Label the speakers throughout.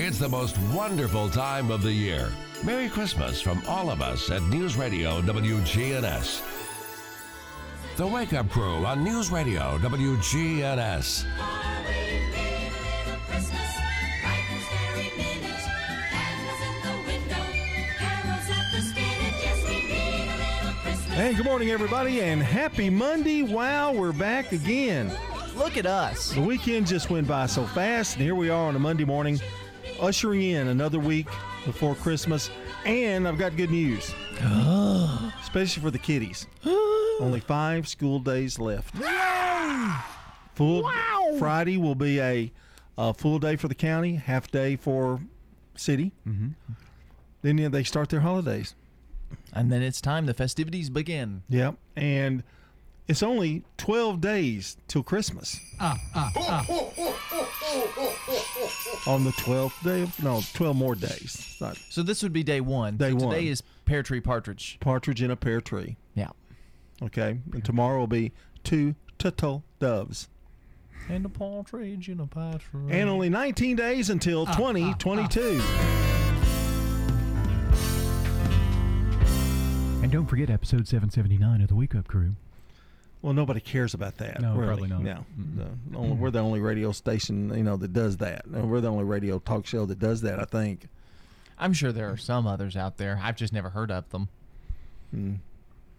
Speaker 1: It's the most wonderful time of the year. Merry Christmas from all of us at News Radio WGNS. The Wake Up Crew on News Radio WGNS.
Speaker 2: Hey, good morning, everybody, and happy Monday. Wow, we're back again.
Speaker 3: Look at us.
Speaker 2: The weekend just went by so fast, and here we are on a Monday morning, ushering in another week before Christmas. And I've got good news, especially for the kiddies. Only five school days left. Full Friday will be a, a full day for the county, half day for city. Mm-hmm. Then yeah, they start their holidays.
Speaker 3: And then it's time the festivities begin.
Speaker 2: Yep. And it's only 12 days till Christmas. Uh, uh, uh. On the 12th day, of, no, 12 more days. It's not
Speaker 3: So this would be day one.
Speaker 2: Day
Speaker 3: so
Speaker 2: one.
Speaker 3: Today is pear tree partridge.
Speaker 2: partridge in a pear tree.
Speaker 3: Yeah.
Speaker 2: Okay. And tomorrow will be two turtle doves.
Speaker 3: And a partridge in a pie tree.
Speaker 2: And only 19 days until 2022.
Speaker 4: And don't forget episode 779 of the Wake Up Crew.
Speaker 2: Well, nobody cares about that.
Speaker 4: No,
Speaker 2: really.
Speaker 4: probably not.
Speaker 2: No, mm-hmm. The only- we're the only radio station, you know, that does that. We're the only radio talk show that does that. I think.
Speaker 3: I'm sure there are some others out there. I've just never heard of them. Hmm.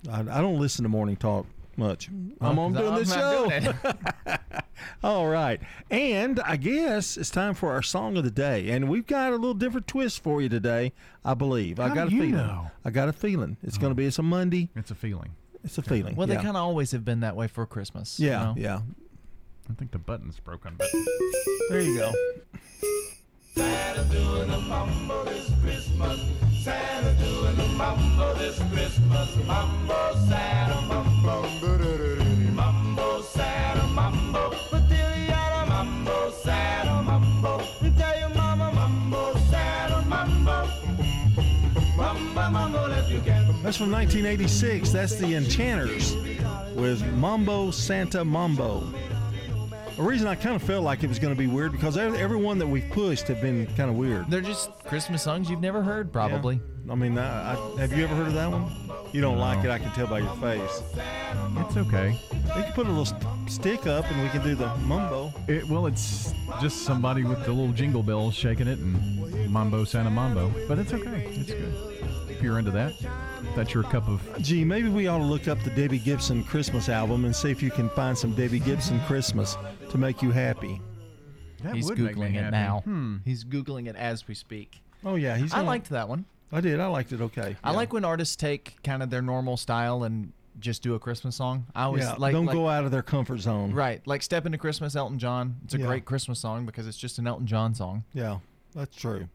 Speaker 2: I, I don't listen to morning talk much. Oh, I'm on doing
Speaker 3: I'm
Speaker 2: this show.
Speaker 3: doing.
Speaker 2: All right. And I guess it's time for our song of the day. And we've got a little different twist for you today, I believe. I got
Speaker 4: do
Speaker 2: a
Speaker 4: you
Speaker 2: feeling.
Speaker 4: know?
Speaker 2: I got a feeling. It's going to oh. be it's a Monday.
Speaker 4: It's a feeling.
Speaker 2: It's a feeling.
Speaker 3: well,
Speaker 2: yeah.
Speaker 3: they kind of always have been that way for Christmas. you
Speaker 2: Yeah,
Speaker 3: know?
Speaker 2: yeah.
Speaker 4: I think the button's broken. But
Speaker 2: There you go. That's from 1986. That's the Enchanters with Mambo Santa Mambo. The reason I kind of felt like it was going to be weird because every, every one that we've pushed have been kind of weird.
Speaker 3: They're just Christmas songs you've never heard, probably.
Speaker 2: Yeah. I mean, I, I, have you ever heard of that one? You don't like it, I can tell by your face.
Speaker 4: it's okay.
Speaker 2: We can put a little st- stick up and we can do the mumbo.
Speaker 4: It, well, it's just somebody with the little jingle bells shaking it and mambo Santa Mambo. But it's okay. It's good. If you're into that, if that's your cup of.
Speaker 2: Gee, maybe we ought to look up the Debbie Gibson Christmas album and see if you can find some Debbie Gibson Christmas to make you happy.
Speaker 4: That
Speaker 3: He's
Speaker 4: would make me
Speaker 3: Googling it
Speaker 4: happy.
Speaker 3: now.
Speaker 4: Hmm.
Speaker 3: He's Googling it as we speak.
Speaker 2: Oh yeah, he's.
Speaker 3: I
Speaker 2: gonna-
Speaker 3: liked that one.
Speaker 2: I did. I liked it. Okay.
Speaker 3: I
Speaker 2: Yeah.
Speaker 3: like when artists take kind of their normal style and just do a Christmas song. I always
Speaker 2: Yeah.
Speaker 3: like
Speaker 2: don't
Speaker 3: like-
Speaker 2: go out of their comfort zone.
Speaker 3: Right, like "Step Into Christmas," Elton John. It's a
Speaker 2: Yeah.
Speaker 3: great Christmas song because it's just an Elton John song.
Speaker 2: Yeah, that's true.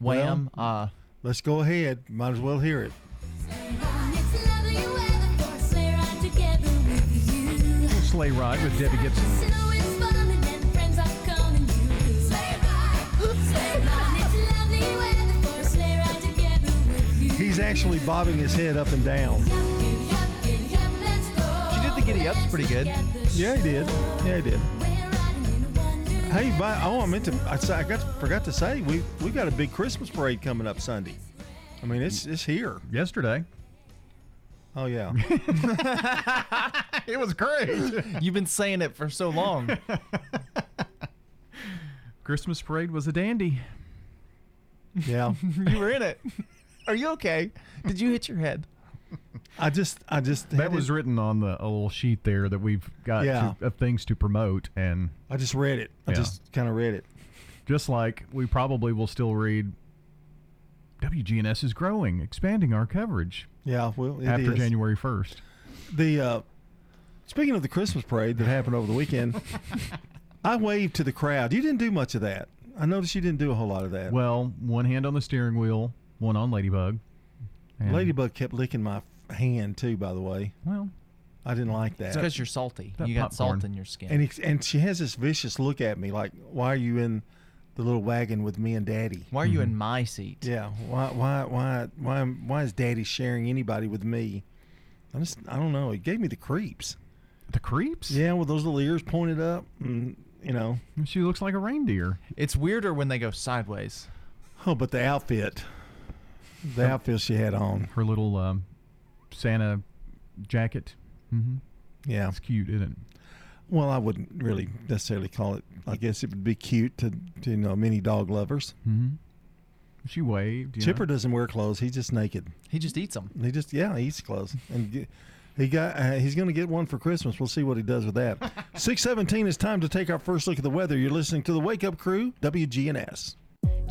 Speaker 3: Wham! uh,
Speaker 2: Let's go ahead. Might as well hear it.
Speaker 4: Sleigh ride with Debbie Gibson.
Speaker 2: He's actually bobbing his head up and down.
Speaker 3: she did the giddy ups pretty good.
Speaker 2: Yeah, he did. Yeah, he did. Hey, by, oh, I meant to. I, I got forgot to say we we got a big Christmas parade coming up Sunday. I mean, it's it's here.
Speaker 4: Yesterday.
Speaker 2: Oh yeah.
Speaker 4: It was great.
Speaker 3: You've been saying it for so long.
Speaker 4: Christmas parade was a dandy.
Speaker 2: Yeah.
Speaker 3: you were in it. Are you okay? Did you hit your head?
Speaker 2: I just I just
Speaker 4: That was
Speaker 2: it-
Speaker 4: written on the a little sheet there that we've got
Speaker 2: Yeah.
Speaker 4: to, of things to promote, and
Speaker 2: I just read it. I
Speaker 4: Yeah.
Speaker 2: just kind of read it.
Speaker 4: just like we probably will still read, WGNS is growing, expanding our coverage
Speaker 2: Yeah. Well, it
Speaker 4: after
Speaker 2: is.
Speaker 4: January first.
Speaker 2: The uh, speaking of the Christmas parade that happened over the weekend, I waved to the crowd. You didn't do much of that. I noticed you didn't do a whole lot of that.
Speaker 4: Well, one hand on the steering wheel, one on Ladybug. And-
Speaker 2: Ladybug kept licking my hand too. By the way,
Speaker 4: Well,
Speaker 2: I didn't like
Speaker 3: It's
Speaker 2: that.
Speaker 3: because you're salty.
Speaker 4: That
Speaker 3: You got
Speaker 4: popcorn.
Speaker 3: salt in your skin.
Speaker 2: And he, and she has this vicious look at me, like, "Why are you in the little wagon with me and Daddy?"
Speaker 3: Why are you in mm-hmm. my seat?
Speaker 2: Yeah. Why? Why? Why? Why? Why is Daddy sharing anybody with me? I just, I don't know. It gave me the creeps.
Speaker 4: the creeps.
Speaker 2: Yeah, with those little ears pointed up, and you know.
Speaker 5: She looks like a reindeer.
Speaker 6: It's weirder when they go sideways.
Speaker 2: Oh, but the outfit, the outfit she had on,
Speaker 5: Her little um, Santa jacket. hmm
Speaker 2: yeah.
Speaker 5: It's cute, isn't it?
Speaker 2: Well, I wouldn't really necessarily call it. I guess it would be cute to, to you know many dog lovers.
Speaker 5: hmm She waved. you
Speaker 2: Chipper
Speaker 5: know.
Speaker 2: doesn't wear clothes; he's just naked.
Speaker 6: He just eats them.
Speaker 2: He just yeah, he eats clothes, and ge- he got uh, he's going to get one for Christmas. We'll see what he does with that. Six seventeen is time to take our first look at the weather. You're listening to the Wake Up Crew, WGNS.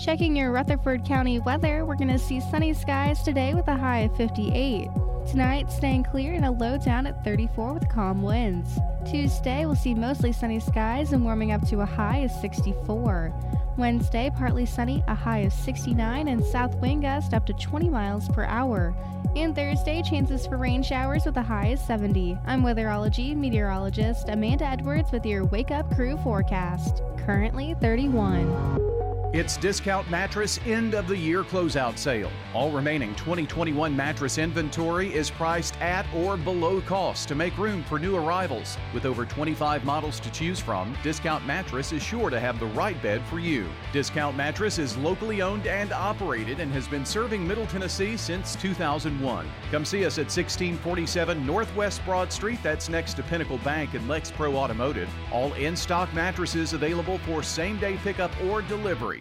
Speaker 7: Checking your Rutherford County weather, we're going to see sunny skies today with a high of 58. Tonight, staying clear and a low down at 34 with calm winds. Tuesday, we'll see mostly sunny skies and warming up to a high of 64. Wednesday, partly sunny, a high of 69, and south wind gust up to 20 miles per hour. And Thursday, chances for rain showers with a high of 70. I'm weatherology meteorologist Amanda Edwards with your Wake Up Crew forecast. Currently 31.
Speaker 4: It's Discount Mattress End of the Year Closeout Sale. All remaining 2021 mattress inventory is priced at or below cost to make room for new arrivals. With over 25 models to choose from, Discount Mattress is sure to have the right bed for you. Discount Mattress is locally owned and operated and has been serving Middle Tennessee since 2001. Come see us at 1647 Northwest Broad Street, that's next to Pinnacle Bank and Lex Pro Automotive. All in stock mattresses available for same day pickup or delivery.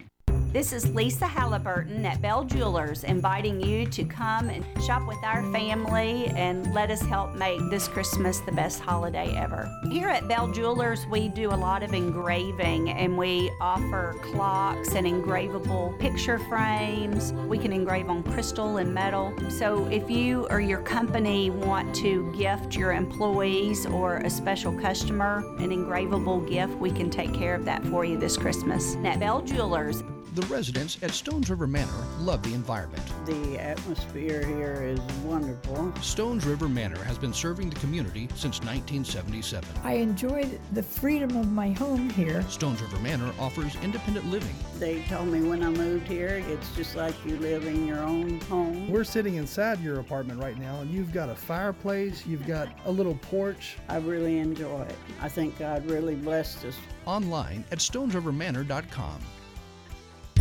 Speaker 8: This is Lisa Halliburton at Bell Jewelers inviting you to come and shop with our family and let us help make this Christmas the best holiday ever. Here at Bell Jewelers, we do a lot of engraving and we offer clocks and engravable picture frames. We can engrave on crystal and metal. So if you or your company want to gift your employees or a special customer an engravable gift, we can take care of that for you this Christmas. At Bell Jewelers,
Speaker 9: The residents at Stones River Manor love the environment.
Speaker 10: The atmosphere here is wonderful.
Speaker 9: Stones River Manor has been serving the community since 1977.
Speaker 11: I enjoyed the freedom of my home here.
Speaker 9: Stones River Manor offers independent living.
Speaker 10: They told me when I moved here, it's just like you live in your own home.
Speaker 12: We're sitting inside your apartment right now, and you've got a fireplace, you've got a little porch.
Speaker 10: I really enjoy it. I think God really blessed us.
Speaker 9: Online at stonesrivermanor.com.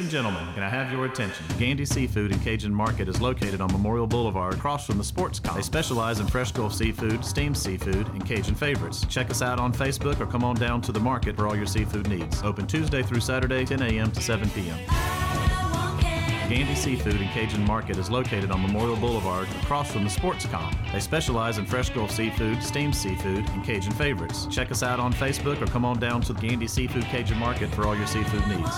Speaker 13: and gentlemen, can I have your attention? Gandy Seafood and Cajun Market is located on Memorial Boulevard across from the Sports Com. They specialize in fresh Gulf seafood, steamed seafood, and Cajun favorites. Check us out on Facebook or come on down to the market for all your seafood needs. Open Tuesday through Saturday, 10 a.m. to 7 p.m. Gandy Seafood and Cajun Market is located on Memorial Boulevard across from the Sports Com. They specialize in fresh Gulf seafood, steamed seafood, and Cajun favorites. Check us out on Facebook or come on down to the Gandy Seafood Cajun Market for all your seafood needs.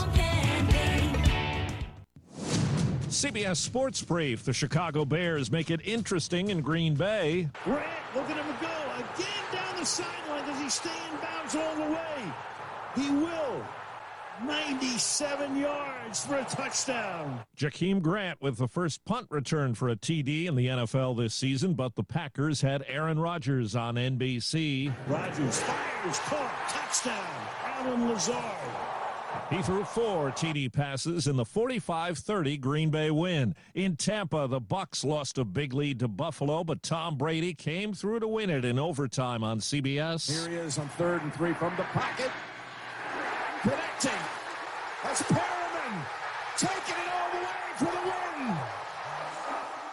Speaker 14: CBS Sports Brief. The Chicago Bears make it interesting in Green Bay.
Speaker 15: Grant, look at him go. Again down the sideline. Does he stay in bounds all the way? He will. 97 yards for a touchdown.
Speaker 14: Jakeem Grant with the first punt return for a TD in the NFL this season, but the Packers had Aaron Rodgers on NBC.
Speaker 15: Rodgers fires, caught, touchdown. Allen Lazard.
Speaker 14: He threw four TD passes in the 45-30 Green Bay win. In Tampa, the Bucs lost a big lead to Buffalo, but Tom Brady came through to win it in overtime on CBS.
Speaker 15: Here he is on third and three from the pocket. Connecting. Perriman. Taking it all the way for the win.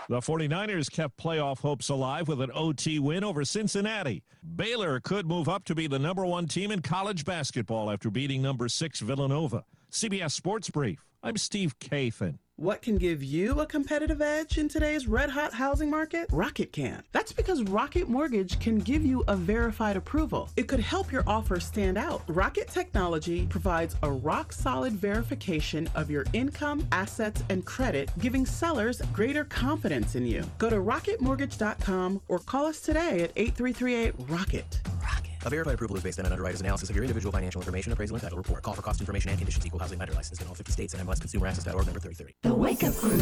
Speaker 14: The 49ers kept playoff hopes alive with an OT win over Cincinnati. Baylor could move up to be the number one team in college basketball after beating number six Villanova. CBS Sports Brief. I'm Steve Kathan.
Speaker 16: What can give you a competitive edge in today's red hot housing market? Rocket can. That's because Rocket Mortgage can give you a verified approval. It could help your offer stand out. Rocket Technology provides a rock solid verification of your income, assets, and credit, giving sellers greater confidence in you. Go to rocketmortgage.com or call us today at 8338 Rocket. Rocket.
Speaker 17: A verified approval is based on an underwriter's analysis of your individual financial information, appraisal, and title report. Call for cost information and conditions. Equal housing lender licensed in all 50 states and MLSConsumerAccess.org number 3030.
Speaker 1: The Wake Up Crew.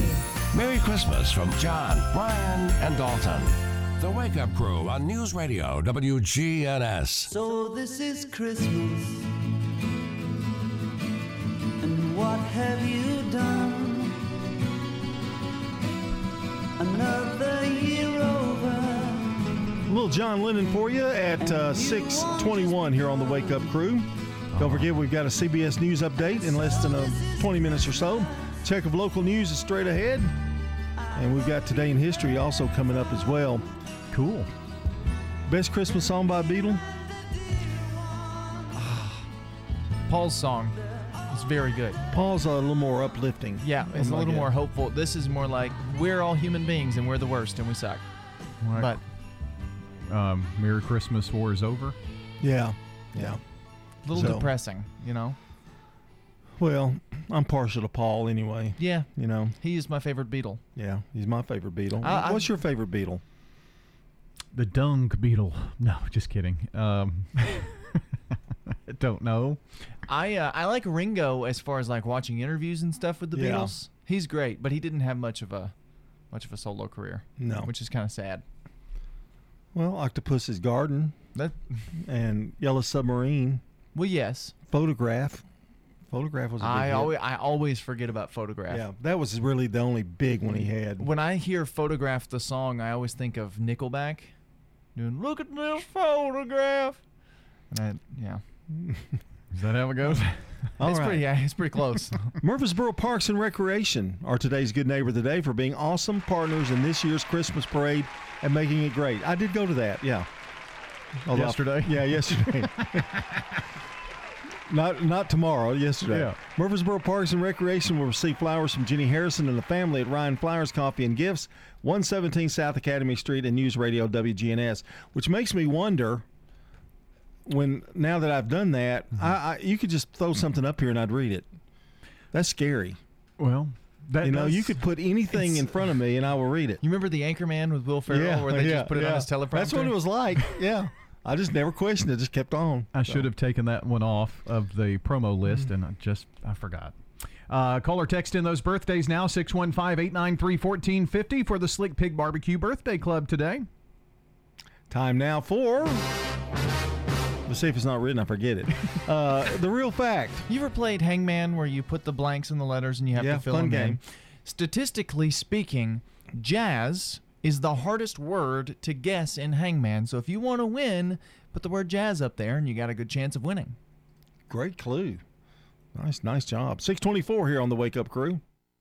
Speaker 1: Merry Christmas from John, Brian, and Dalton. The Wake Up Crew on News Radio WGNS.
Speaker 18: So this is Christmas. And what have you done? Another year over.
Speaker 2: Little John Lennon for you at uh, 621 here on the Wake Up Crew. Don't forget, we've got a CBS News update in less than uh, 20 minutes or so. Check of local news is straight ahead. And we've got Today in History also coming up as well.
Speaker 4: Cool.
Speaker 2: Best Christmas song by Beatle?
Speaker 6: Paul's song is very good.
Speaker 2: Paul's a little more uplifting.
Speaker 6: Yeah, it's a little
Speaker 2: it.
Speaker 6: more hopeful. This is more like we're all human beings and we're the worst and we suck.
Speaker 4: Right.
Speaker 6: But
Speaker 4: Um, Merry Christmas, War is over.
Speaker 2: Yeah, yeah.
Speaker 6: a little
Speaker 2: So-
Speaker 6: depressing, you know?
Speaker 2: Well, I'm partial to Paul anyway.
Speaker 6: Yeah.
Speaker 2: You know,
Speaker 6: He is my favorite Beatle.
Speaker 2: yeah, he's my favorite Beatle.
Speaker 6: I- I-
Speaker 2: What's your favorite Beatle?
Speaker 4: The Dung Beetle. No, just kidding. Um, I don't know.
Speaker 6: I uh, I like Ringo as far as like watching interviews and stuff with the
Speaker 2: Yeah.
Speaker 6: Beatles. He's great, but he didn't have much of a much of a solo career.
Speaker 2: No.
Speaker 6: which is kind of sad.
Speaker 2: Well, Octopus's Garden
Speaker 6: That
Speaker 2: and Yellow Submarine.
Speaker 6: well, yes.
Speaker 2: Photograph. Photograph was a big
Speaker 6: I
Speaker 2: hit.
Speaker 6: always I always forget about Photograph.
Speaker 2: Yeah, that was really the only big one he had.
Speaker 6: When I hear Photograph the song, I always think of Nickelback doing "Look at this photograph." And I, yeah,
Speaker 4: Is that how it goes?
Speaker 2: All
Speaker 6: it's
Speaker 2: right.
Speaker 6: pretty yeah, it's pretty close.
Speaker 2: Murfreesboro Parks and Recreation are today's good neighbor of the day for being awesome partners in this year's Christmas parade and making it great. I did go to that, yeah. Although-
Speaker 4: Yesterday?
Speaker 2: Yeah, yesterday. not not tomorrow, yesterday.
Speaker 4: Yeah.
Speaker 2: Murfreesboro Parks and Recreation will receive flowers from Jenny Harrison and the family at Ryan Flowers Coffee and Gifts, 117 South Academy Street and News Radio WGNS, which makes me wonder when now that I've done that, I, I you could just throw something up here and I'd read it. That's scary.
Speaker 4: Well, that
Speaker 2: you know, you could put anything in front of me and I will read it.
Speaker 6: You remember the Anchorman with Will Ferrell, where they just put it on his teleprompter?
Speaker 2: That's what it was like. Yeah, I just never questioned it; just kept on.
Speaker 4: I should have taken that one off of the promo list, and I just I forgot. Uh, call or text in those birthdays now 615-893-1450 for the Slick Pig Barbecue Birthday Club today.
Speaker 2: Time now for. See if it's not written. I forget it. Uh, the real fact.
Speaker 6: You ever played Hangman, where you put the blanks in the letters and you have
Speaker 2: Yeah,
Speaker 6: to fill
Speaker 2: fun
Speaker 6: them in?
Speaker 2: game.
Speaker 6: Statistically speaking, jazz is the hardest word to guess in Hangman. So if you want to win, put the word jazz up there, and you got a good chance of winning.
Speaker 2: Great clue. Nice, nice job. Six twenty-four here on the Wake Up Crew.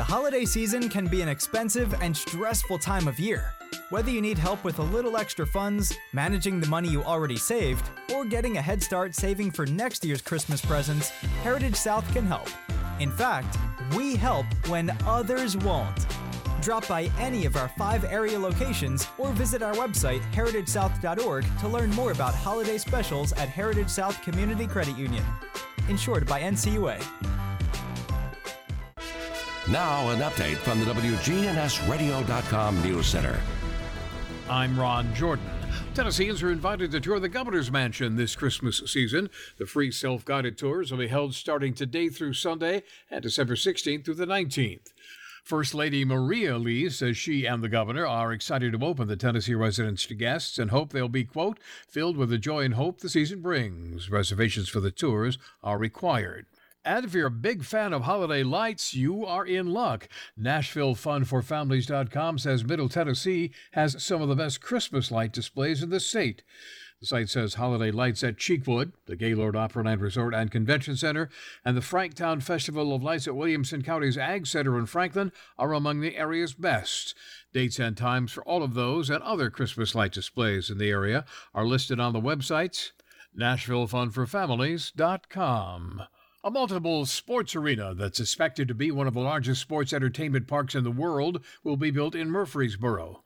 Speaker 19: The holiday season can be an expensive and stressful time of year. Whether you need help with a little extra funds, managing the money you already saved, or getting a head start saving for next year's Christmas presents, Heritage South can help. In fact, we help when others won't. Drop by any of our five area locations or visit our website, heritagesouth.org, to learn more about holiday specials at Heritage South Community Credit Union. Insured by NCUA.
Speaker 1: Now, an update from the WGNSradio.com News Center.
Speaker 20: I'm Ron Jordan. Tennesseans are invited to tour the governor's mansion this Christmas season. The free self guided tours will be held starting today through Sunday and December 16th through the 19th. First Lady Maria Lee says she and the governor are excited to open the Tennessee residence to guests and hope they'll be, quote, filled with the joy and hope the season brings. Reservations for the tours are required. And if you're a big fan of holiday lights, you are in luck. NashvilleFunForFamilies.com says Middle Tennessee has some of the best Christmas light displays in the state. The site says holiday lights at Cheekwood, the Gaylord Opera Opryland Resort and Convention Center, and the Franktown Festival of Lights at Williamson County's Ag Center in Franklin are among the area's best. Dates and times for all of those and other Christmas light displays in the area are listed on the websites NashvilleFunForFamilies.com. A multiple sports arena that's expected to be one of the largest sports entertainment parks in the world will be built in Murfreesboro.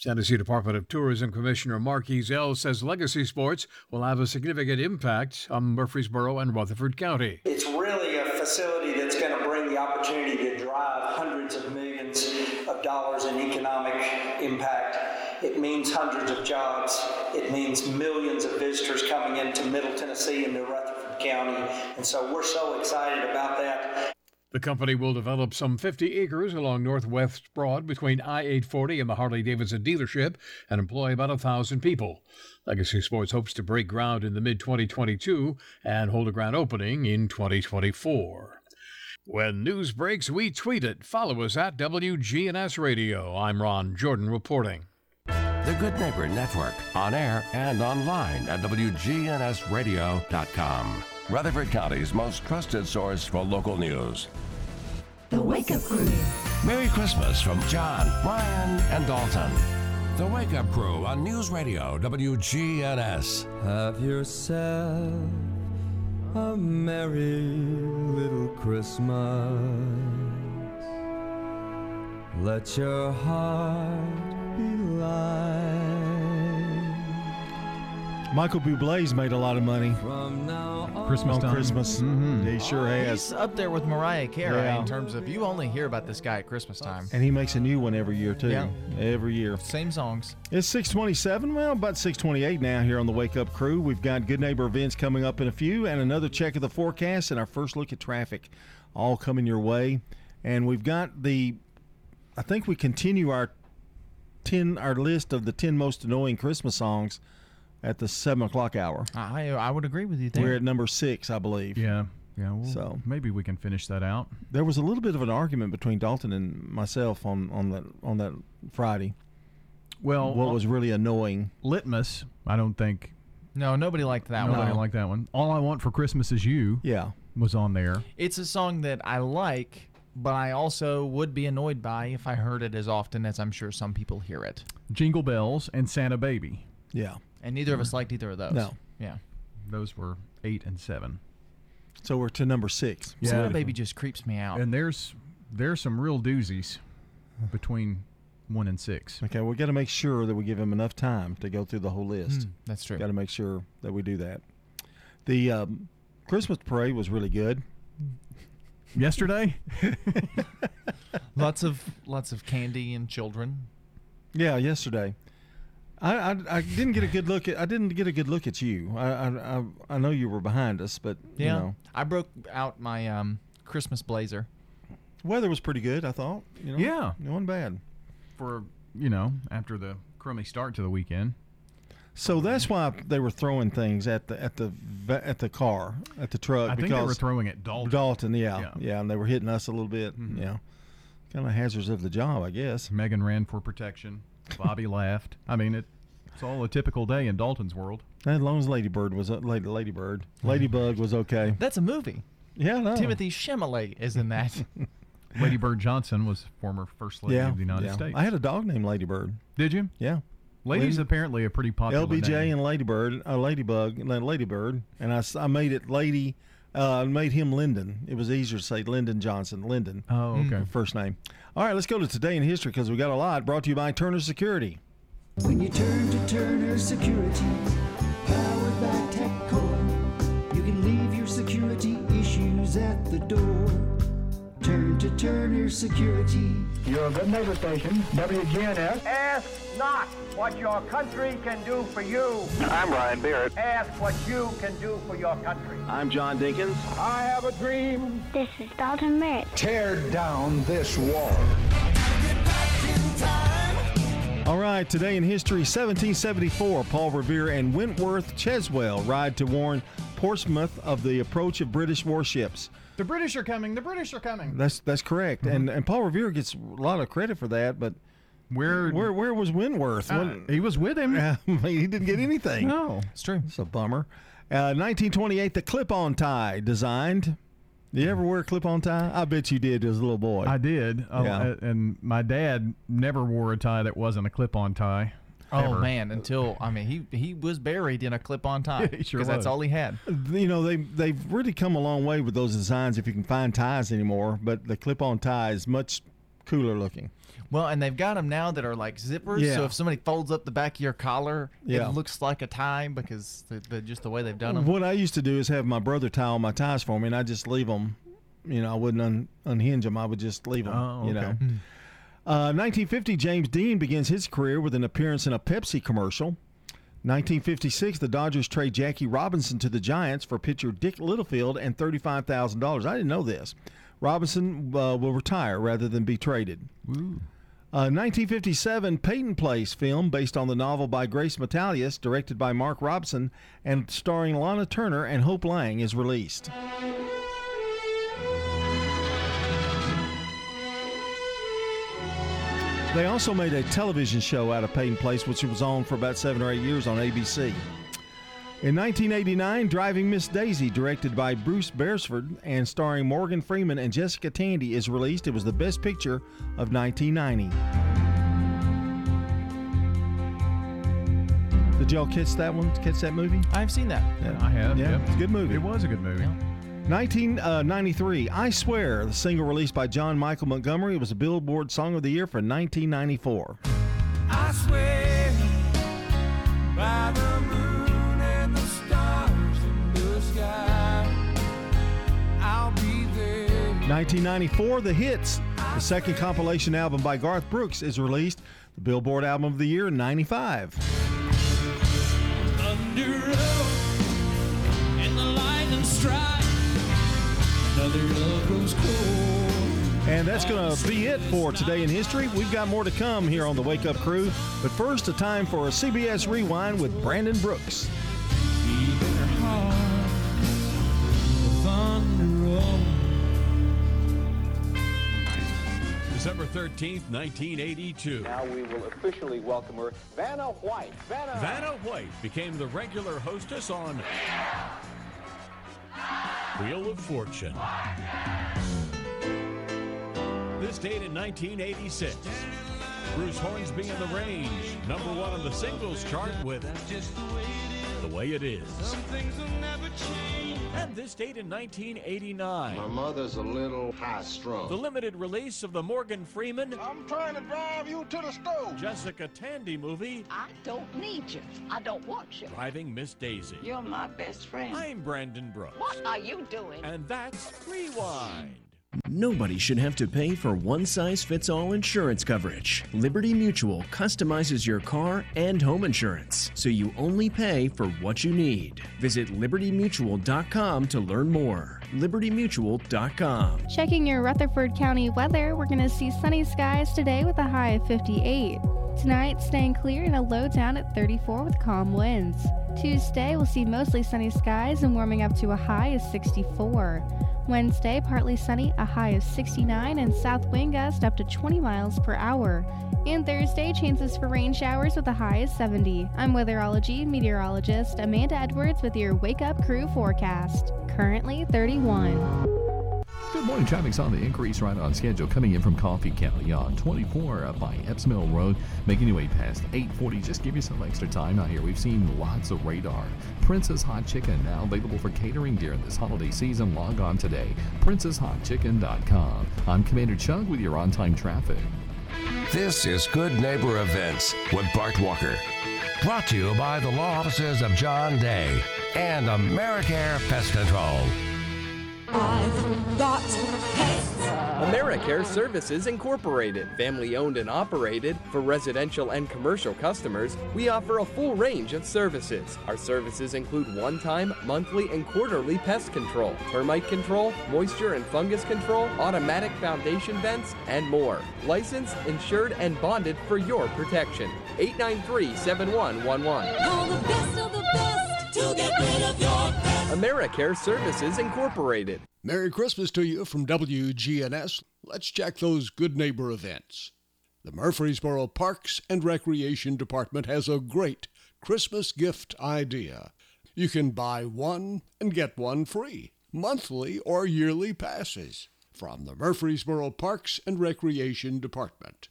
Speaker 20: Tennessee Department of Tourism Commissioner Mark Ezell says legacy sports will have a significant impact on Murfreesboro and Rutherford County.
Speaker 21: It's really a facility that's going to bring the opportunity to drive hundreds of millions of dollars in economic impact. It means hundreds of jobs. It means millions of visitors coming into Middle Tennessee and to Rutherford County. And so we're so excited about that.
Speaker 20: The company will develop some 50 acres along Northwest Broad between I 840 and the Harley Davidson dealership and employ about a thousand people. Legacy Sports hopes to break ground in the mid 2022 and hold a grand opening in 2024. When news breaks, we tweet it. Follow us at WGNS Radio. I'm Ron Jordan reporting.
Speaker 1: The Good Neighbor Network, on air and online at WGNSradio.com. Rutherford County's most trusted source for local news.
Speaker 22: The Wake Up Crew.
Speaker 1: Merry Christmas from John, Brian, and Dalton. The Wake Up Crew on News Radio WGNS.
Speaker 22: Have yourself a merry little Christmas. Let your heart be light.
Speaker 2: Michael Bublé's made a lot of money.
Speaker 4: Christmas
Speaker 2: on
Speaker 4: time.
Speaker 2: Christmas.
Speaker 4: Mhm.
Speaker 2: He sure has.
Speaker 6: He's up there with Mariah Carey
Speaker 2: Yeah.
Speaker 6: in terms of you only hear about this guy at Christmas time.
Speaker 2: And he makes a new one every year too.
Speaker 6: Yeah.
Speaker 2: Every year.
Speaker 6: Same songs.
Speaker 2: It's 627, well, about 628 now here on the Wake Up Crew. We've got Good Neighbor events coming up in a few and another check of the forecast and our first look at traffic all coming your way. And we've got the, I think we continue our 10, our list of the 10 most annoying Christmas songs at the 7 o'clock hour.
Speaker 6: I I would agree with you there.
Speaker 2: We're at number six, I believe.
Speaker 4: Yeah, yeah. Well,
Speaker 2: So-
Speaker 4: maybe we can finish that out.
Speaker 2: There was a little bit of an argument between Dalton and myself on, on that on that Friday.
Speaker 4: Well,
Speaker 2: what was uh, really annoying?
Speaker 4: Litmus. I don't think
Speaker 6: No, nobody liked that
Speaker 4: nobody
Speaker 6: one.
Speaker 4: Nobody liked that one. All I want for Christmas is you.
Speaker 2: Yeah,
Speaker 4: was on there.
Speaker 6: It's a song that I like, but I also would be annoyed by if I heard it as often as I'm sure some people hear it.
Speaker 4: Jingle Bells and Santa Baby.
Speaker 2: Yeah.
Speaker 6: And neither of us liked either of those.
Speaker 2: No.
Speaker 6: Yeah.
Speaker 4: Those were eight and seven.
Speaker 2: So we're to number six.
Speaker 6: Santa Baby just creeps me out.
Speaker 4: And there's there's some real doozies between one and six.
Speaker 2: Okay, we got to make sure that we give him enough time to go through the whole list.
Speaker 6: Mm, that's true.
Speaker 2: Got to make sure that we do that. The um, Christmas parade was really good.
Speaker 4: Yesterday,
Speaker 6: lots of lots of candy and children.
Speaker 2: Yeah, yesterday. I, I, I didn't get a good look at I didn't get a good look at you. I I, I, I know you were behind us, but
Speaker 6: Yeah.
Speaker 2: you know,
Speaker 6: I broke out my um, Christmas blazer.
Speaker 2: weather was pretty good. I thought. You know,
Speaker 4: Yeah.
Speaker 2: it wasn't bad.
Speaker 4: for you know after the crummy start to the weekend.
Speaker 2: So that's why they were throwing things at the at the at the car at the truck.
Speaker 4: I think
Speaker 2: because
Speaker 4: they were throwing at Dalton.
Speaker 2: Dalton, yeah,
Speaker 4: Yeah.
Speaker 2: yeah, and they were hitting us a little bit.
Speaker 4: Mhm.
Speaker 2: Yeah, kind of hazards of the job, I guess.
Speaker 4: Megan ran for protection. Bobby laughed. I mean, it, it's all a typical day in Dalton's world.
Speaker 2: As long as Ladybird was uh, Lady Ladybird, Ladybug was okay.
Speaker 6: That's a movie.
Speaker 2: Yeah, no.
Speaker 6: Timothy Chalamet is in that.
Speaker 4: Lady Bird Johnson was former First Lady
Speaker 2: yeah,
Speaker 4: of the United
Speaker 2: yeah.
Speaker 4: States.
Speaker 2: I had a dog named Ladybird.
Speaker 4: Did you?
Speaker 2: Yeah.
Speaker 4: Ladies
Speaker 2: Lady-
Speaker 4: apparently a pretty popular
Speaker 2: LBJ
Speaker 4: name.
Speaker 2: and Ladybird, uh, Ladybug, and then Ladybird, and I made it Lady. Uh, I made him Lyndon. It was easier to say Lyndon Johnson. Lyndon.
Speaker 4: Oh, okay.
Speaker 2: First name. All right, let's go to today in history because we got a lot. Brought to you by Turner Security.
Speaker 22: When you turn to Turner Security, powered by TechCore, you can leave your security issues at the door. Turn to Turner Security.
Speaker 18: Your good neighbor station, WGNS.
Speaker 23: Ask not what your country can do for you.
Speaker 18: I'm Brian Barrett.
Speaker 23: Ask what you can do for your country.
Speaker 2: I'm John Dinkins.
Speaker 18: I have a dream.
Speaker 24: This is Dalton Merritt.
Speaker 18: Tear down this wall.
Speaker 2: All right, today in history, 1774, Paul Revere and Wentworth Cheswell ride to warn Portsmouth of the approach of British warships.
Speaker 6: the British are coming. The British are coming.
Speaker 2: That's that's correct, and and Paul Revere gets a lot of credit for that, but
Speaker 4: Where
Speaker 2: Where where was Winworth?
Speaker 4: Uh, he was with him.
Speaker 2: He didn't get anything.
Speaker 4: No.
Speaker 6: It's true.
Speaker 2: It's a bummer. Uh, 1928, the clip-on tie designed. Did you ever wear a clip-on tie? I bet you did as a little boy.
Speaker 4: I did. Uh,
Speaker 2: Yeah.
Speaker 4: And my dad never wore a tie that wasn't a clip-on tie.
Speaker 6: Oh
Speaker 4: ever.
Speaker 6: man! Until I mean, he he was buried in a clip-on tie
Speaker 4: He sure
Speaker 6: because that's all he had.
Speaker 2: you know they they've really come a long way with those designs if you can find ties anymore. But the clip-on tie is much cooler looking.
Speaker 6: Well, and they've got them now that are like zippers.
Speaker 2: Yeah.
Speaker 6: So if somebody folds up the back of your collar,
Speaker 2: Yeah.
Speaker 6: it looks like a tie because the, the, just the way they've done them.
Speaker 2: What I used to do is have my brother tie all my ties for me, and I just leave them. You know, I wouldn't un- unhinge them. I would just leave them.
Speaker 4: Oh,
Speaker 2: You know. Uh, 1950, James Dean begins his career with an appearance in a Pepsi commercial. 1956, the Dodgers trade Jackie Robinson to the Giants for pitcher Dick Littlefield and $35,000. I didn't know this. Robinson uh, will retire rather than be traded. Uh, 1957, Peyton Place film based on the novel by Grace Metalious, directed by Mark Robson, and starring Lana Turner and Hope Lange, is released. They also made a television show out of Peyton Place, which was on for about seven or eight years on ABC. In 1989, Driving Miss Daisy, directed by Bruce Beresford and starring Morgan Freeman and Jessica Tandy, is released. It was the best picture of 1990. Did y'all catch that one? Catch that movie?
Speaker 6: I've seen that. Yeah.
Speaker 4: I have.
Speaker 2: Yeah,
Speaker 4: yep.
Speaker 2: it's a good movie.
Speaker 4: It was a good movie.
Speaker 2: 1993, uh, I Swear, the single released by John Michael Montgomery. It was a Billboard Song of the Year for 1994. 1994, The Hits, the second compilation album by Garth Brooks, is released. The Billboard Album of the Year in 95.
Speaker 25: Under oath and the lightning strike, another love grows cold.
Speaker 2: And that's going to be it for today in history. We've got more to come here on the Wake Up Crew. But first, a time for a CBS Rewind with Brandon Brooks.
Speaker 26: December 13th, 1982.
Speaker 27: Now we will officially welcome her, Vanna White. Vanna.
Speaker 26: Vanna White became the regular hostess on Wheel of Fortune. This date in 1986. Bruce Hornsby and the Range, number one on the singles chart with The Way It Is. And this date in 1989.
Speaker 28: My mother's a little high strung.
Speaker 26: The limited release of the Morgan Freeman
Speaker 28: I'm trying to drive you to the stove.
Speaker 26: Jessica Tandy movie,
Speaker 29: I don't need you. I don't want you.
Speaker 26: Driving Miss Daisy.
Speaker 29: You're my best friend.
Speaker 26: I'm Brandon Brooks.
Speaker 29: What are you doing?
Speaker 26: And that's Rewind.
Speaker 30: Nobody should have to pay for one size fits all insurance coverage. Liberty Mutual customizes your car and home insurance, so you only pay for what you need. Visit libertymutual.com to learn more. libertymutual.com.
Speaker 7: Checking your Rutherford County weather, we're going to see sunny skies today with a high of 58. Tonight, staying clear and a low down at 34 with calm winds. Tuesday, we'll see mostly sunny skies and warming up to a high of 64. Wednesday, partly sunny, a high of 69, and south wind gust up to 20 miles per hour. And Thursday, chances for rain showers with a high of 70. I'm weatherology meteorologist Amanda Edwards with your Wake Up Crew forecast. Currently 31.
Speaker 31: Good morning. Traffic's on the increase right on schedule coming in from Coffee County on 24 up by Epps Mill Road, making your way past 840. Just give you some extra time out here. We've seen lots of radar. Princess Hot Chicken now available for catering during this holiday season. Log on today, princesshotchicken.com. I'm Commander Chug with your on time traffic.
Speaker 1: This is Good Neighbor Events with Bart Walker. Brought to you by the law offices of John Day and AmeriCare Pest Control.
Speaker 25: I've got pets.
Speaker 32: AmeriCare Services Incorporated, family owned and operated for residential and commercial customers, we offer a full range of services. Our services include one time, monthly, and quarterly pest control, termite control, moisture and fungus control, automatic foundation vents, and more. Licensed, insured, and bonded for your protection. 893 7111.
Speaker 25: Call the best of the best to get rid of your.
Speaker 32: AmeriCare Services Incorporated.
Speaker 33: Merry Christmas to you from WGNS. Let's check those good neighbor events.
Speaker 34: The Murfreesboro Parks and Recreation Department has a great Christmas gift idea. You can buy one and get one free, monthly or yearly passes from the Murfreesboro Parks and Recreation Department.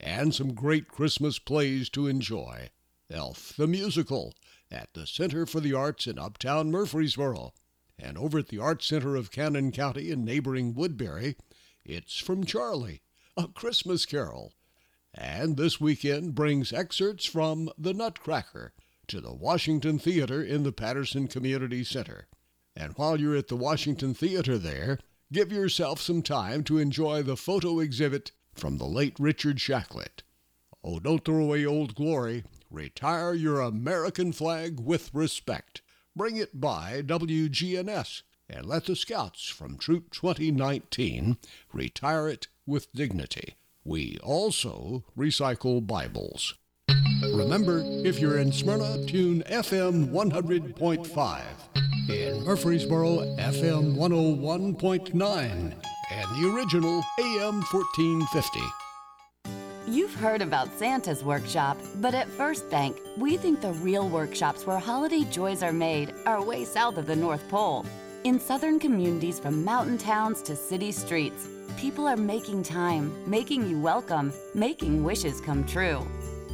Speaker 34: And some great Christmas plays to enjoy. Elf the Musical at the Center for the Arts in Uptown Murfreesboro. And over at the Arts Center of Cannon County in neighboring Woodbury, it's From Charlie, A Christmas Carol. And this weekend brings excerpts from The Nutcracker to the Washington Theater in the Patterson Community Center. And while you're at the Washington Theater there, give yourself some time to enjoy the photo exhibit from the late Richard Shacklett. Oh, don't throw away old glory. Retire your American flag with respect. Bring it by WGNS and let the scouts from Troop 2019 retire it with dignity. We also recycle Bibles. Remember, if you're in Smyrna, tune FM 100.5. In Murfreesboro, FM 101.9. And the original AM 1450.
Speaker 35: You've heard about Santa's workshop, but at First Bank, we think the real workshops where holiday joys are made are way south of the North Pole. In southern communities from mountain towns to city streets, people are making time, making you welcome, making wishes come true.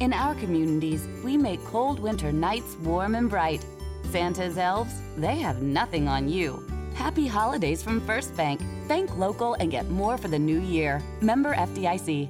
Speaker 35: In our communities, we make cold winter nights warm and bright. Santa's elves, they have nothing on you. Happy holidays from First Bank. Bank local and get more for the new year. Member FDIC.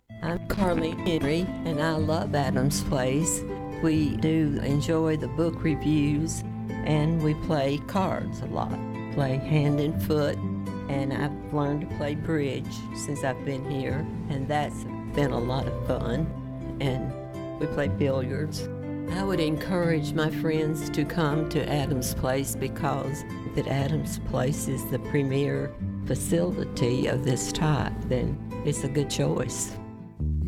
Speaker 36: I'm Carly Henry, and I love Adams Place. We do enjoy the book reviews, and we play cards a lot. Play hand and foot, and I've learned to play bridge since I've been here, and that's been a lot of fun. And we play billiards. I would encourage my friends to come to Adams Place because that Adams Place is the premier facility of this type, then it's a good choice.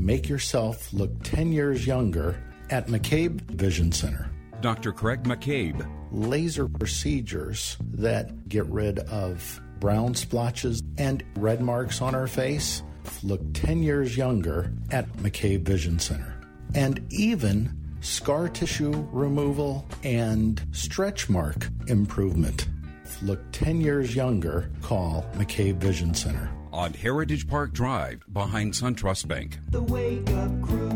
Speaker 37: Make yourself look 10 years younger at McCabe Vision Center.
Speaker 38: Dr. Craig McCabe.
Speaker 37: Laser procedures that get rid of brown splotches and red marks on our face look 10 years younger at McCabe Vision Center. And even scar tissue removal and stretch mark improvement look 10 years younger. Call McCabe Vision Center.
Speaker 38: On Heritage Park Drive behind SunTrust Bank.
Speaker 22: The Wake Up Crew,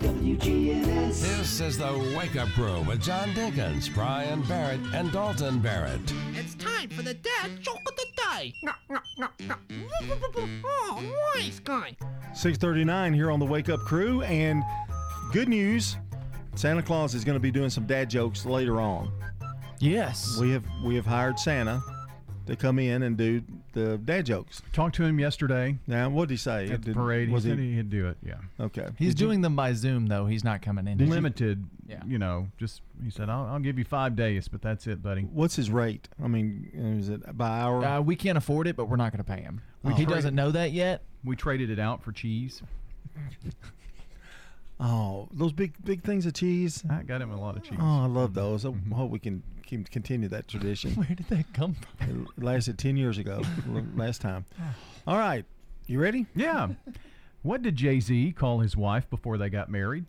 Speaker 22: WGNS.
Speaker 1: This is the Wake Up Crew with John Dinkins, Brian Barrett, and Dalton Barrett.
Speaker 39: It's time for the dad joke of the day. No, no, no, no. Oh, nice guy.
Speaker 2: 639 here on the Wake Up Crew. And good news Santa Claus is going to be doing some dad jokes later on.
Speaker 3: Yes.
Speaker 2: We have we have hired Santa to come in and do the dad jokes.
Speaker 4: Talked to him yesterday.
Speaker 2: Now, what did he say?
Speaker 4: At the
Speaker 2: Did-
Speaker 4: parade, he
Speaker 2: was
Speaker 4: said he'd do it. Yeah.
Speaker 2: Okay.
Speaker 3: He's
Speaker 2: Did you-
Speaker 3: doing them by Zoom though. He's not coming in.
Speaker 4: limited.
Speaker 3: Yeah.
Speaker 4: You know, just he said, I'll, I'll give you five days, but that's it, buddy.
Speaker 2: What's his rate? I mean, is it by hour?
Speaker 3: Uh, we can't afford it, but we're not going to pay him.
Speaker 2: We
Speaker 3: he
Speaker 2: traded-
Speaker 3: doesn't know that yet.
Speaker 4: We traded it out for cheese.
Speaker 2: Oh, those big big things of cheese.
Speaker 4: I got him a lot of cheese.
Speaker 2: Oh, I love mm-hmm. those. I mm-hmm. hope we can keep, continue that tradition.
Speaker 3: Where did that come from?
Speaker 2: It lasted 10 years ago, last time. Ah. All right. You ready?
Speaker 4: Yeah. what did Jay Z call his wife before they got married?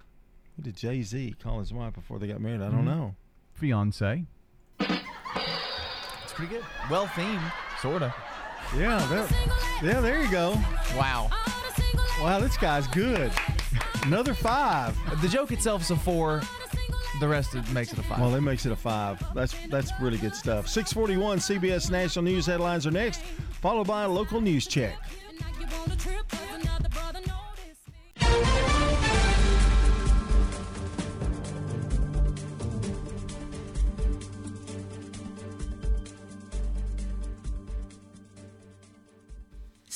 Speaker 2: What did Jay Z call his wife before they got married? I don't
Speaker 4: Mhm.
Speaker 2: know.
Speaker 4: Fiance.
Speaker 3: It's pretty good. Well themed, sort of.
Speaker 2: Yeah, there, yeah, there you go.
Speaker 3: Wow.
Speaker 2: Wow, this guy's good. Another five.
Speaker 3: The joke itself is a four. The rest it makes it a five.
Speaker 2: Well, that makes it a five. That's that's really good stuff. 641 CBS National News headlines are next, followed by a local news check.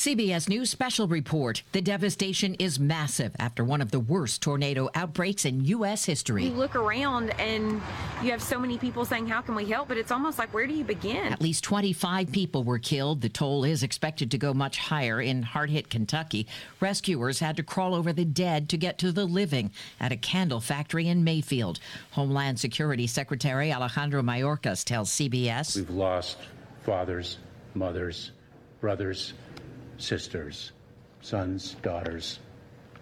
Speaker 40: CBS News special report. The devastation is massive after one of the worst tornado outbreaks in U.S. history.
Speaker 41: You look around and you have so many people saying, How can we help? But it's almost like, where do you begin?
Speaker 40: At least 25 people were killed. The toll is expected to go much higher in hard hit Kentucky. Rescuers had to crawl over the dead to get to the living at a candle factory in Mayfield. Homeland Security Secretary Alejandro Mayorkas tells CBS
Speaker 42: We've lost fathers, mothers, brothers, sisters, sons, daughters,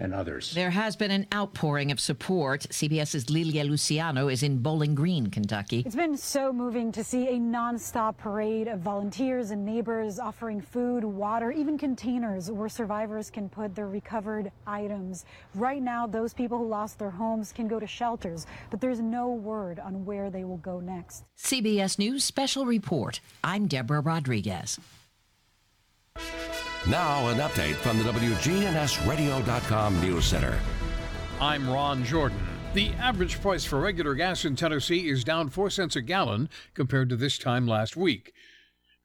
Speaker 42: and others.
Speaker 40: There has been an outpouring of support. CBS's Lilia Luciano is in Bowling Green, Kentucky.
Speaker 43: It's been so moving to see a nonstop parade of volunteers and neighbors offering food, water, even containers where survivors can put their recovered items. Right now, those people who lost their homes can go to shelters, but there's no word on where they will go next.
Speaker 40: CBS News Special Report. I'm Deborah Rodriguez.
Speaker 1: Now, an update from the WGNSradio.com News Center.
Speaker 20: I'm Ron Jordan. The average price for regular gas in Tennessee is down 4 cents a gallon compared to this time last week.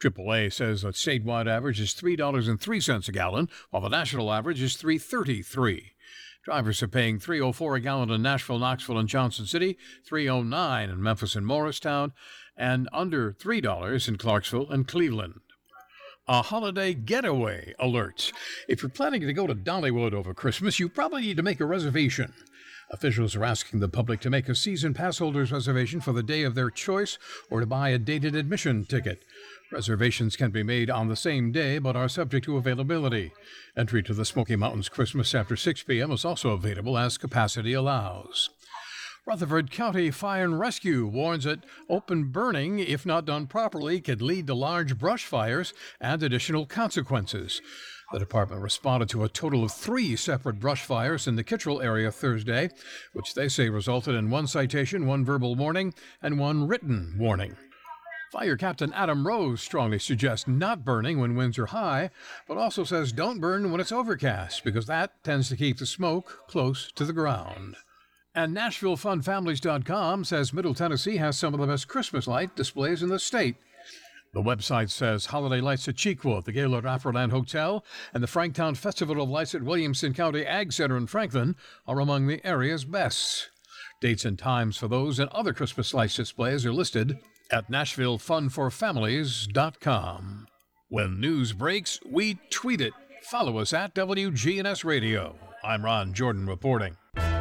Speaker 20: AAA says the statewide average is $3.03 a gallon, while the national average is $3.33. Drivers are paying 304 a gallon in Nashville, Knoxville, and Johnson City, 309 in Memphis and Morristown, and under $3 in Clarksville and Cleveland a holiday getaway alerts. If you're planning to go to Dollywood over Christmas, you probably need to make a reservation. Officials are asking the public to make a season pass holder's reservation for the day of their choice or to buy a dated admission ticket. Reservations can be made on the same day but are subject to availability. Entry to the Smoky Mountains Christmas after 6 p.m. is also available as capacity allows. Rutherford County Fire and Rescue warns that open burning, if not done properly, could lead to large brush fires and additional consequences. The department responded to a total of three separate brush fires in the Kittrell area Thursday, which they say resulted in one citation, one verbal warning, and one written warning. Fire Captain Adam Rose strongly suggests not burning when winds are high, but also says don't burn when it's overcast because that tends to keep the smoke close to the ground. And NashvilleFunFamilies.com says Middle Tennessee has some of the best Christmas light displays in the state. The website says holiday lights at Cheekwood, the Gaylord Opryland Hotel, and the Franktown Festival of Lights at Williamson County Ag Center in Franklin are among the area's best. Dates and times for those and other Christmas lights displays are listed at NashvilleFunForFamilies.com. When news breaks, we tweet it. Follow us at WGNS Radio. I'm Ron Jordan reporting.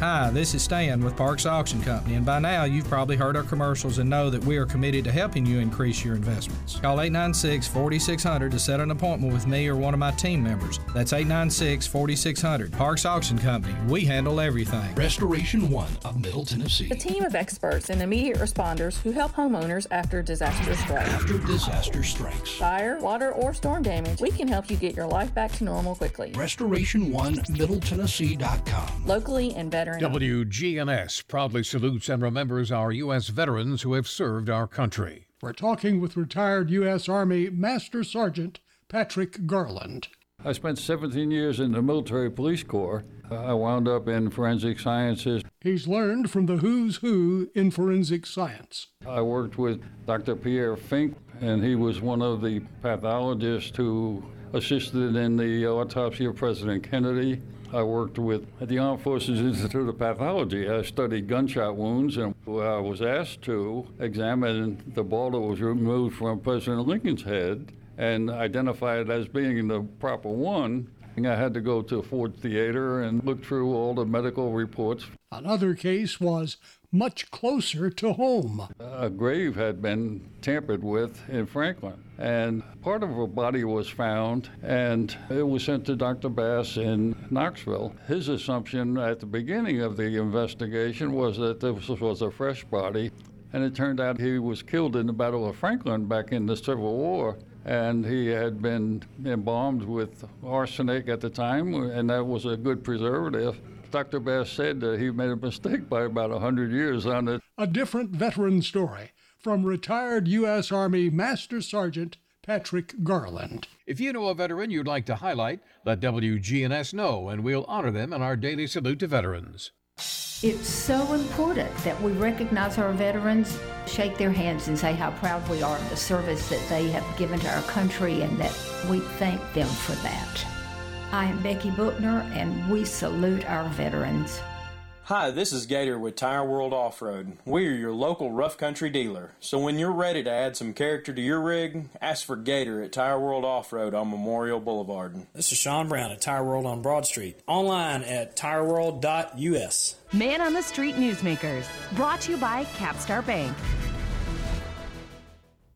Speaker 44: Hi, this is Stan with Parks Auction Company, and by now you've probably heard our commercials and know that we are committed to helping you increase your investments. Call 896 4600 to set an appointment with me or one of my team members. That's 896 4600. Parks Auction Company, we handle everything.
Speaker 45: Restoration One of Middle Tennessee.
Speaker 46: A team of experts and immediate responders who help homeowners after disaster strikes.
Speaker 45: After disaster strikes.
Speaker 46: Fire, water, or storm damage, we can help you get your life back to normal quickly.
Speaker 45: Restoration One Middle Tennessee.com.
Speaker 46: Locally and veteran
Speaker 20: WGNS proudly salutes and remembers our U.S. veterans who have served our country.
Speaker 34: We're talking with retired U.S. Army Master Sergeant Patrick Garland.
Speaker 47: I spent 17 years in the military police corps. I wound up in forensic sciences.
Speaker 34: He's learned from the who's who in forensic science.
Speaker 47: I worked with Dr. Pierre Finck, and he was one of the pathologists who assisted in the autopsy of President Kennedy. I worked with the Armed Forces Institute of Pathology. I studied gunshot wounds, and I was asked to examine the ball that was removed from President Lincoln's head and identify it as being the proper one. I had to go to Ford Theater and look through all the medical reports.
Speaker 34: Another case was much closer to home.
Speaker 47: A grave had been tampered with in Franklin, and part of her body was found, and it was sent to Dr. Bass in Knoxville. His assumption at the beginning of the investigation was that this was a fresh body, and it turned out he was killed in the Battle of Franklin back in the Civil War. And he had been embalmed with arsenic at the time, and that was a good preservative. Dr. Bass said that he made a mistake by about 100 years on it.
Speaker 34: A different veteran story from retired U.S. Army Master Sergeant Patrick Garland.
Speaker 20: If you know a veteran you'd like to highlight, let WGNS know, and we'll honor them in our daily salute to veterans.
Speaker 36: It's so important that we recognize our veterans, shake their hands, and say how proud we are of the service that they have given to our country and that we thank them for that. I am Becky Bookner, and we salute our veterans.
Speaker 30: Hi, this is Gator with Tire World Off Road. We are your local rough country dealer. So when you're ready to add some character to your rig, ask for Gator at Tire World Off Road on Memorial Boulevard.
Speaker 48: This is Sean Brown at Tire World on Broad Street. Online at tireworld.us.
Speaker 35: Man on the Street Newsmakers, brought to you by Capstar Bank.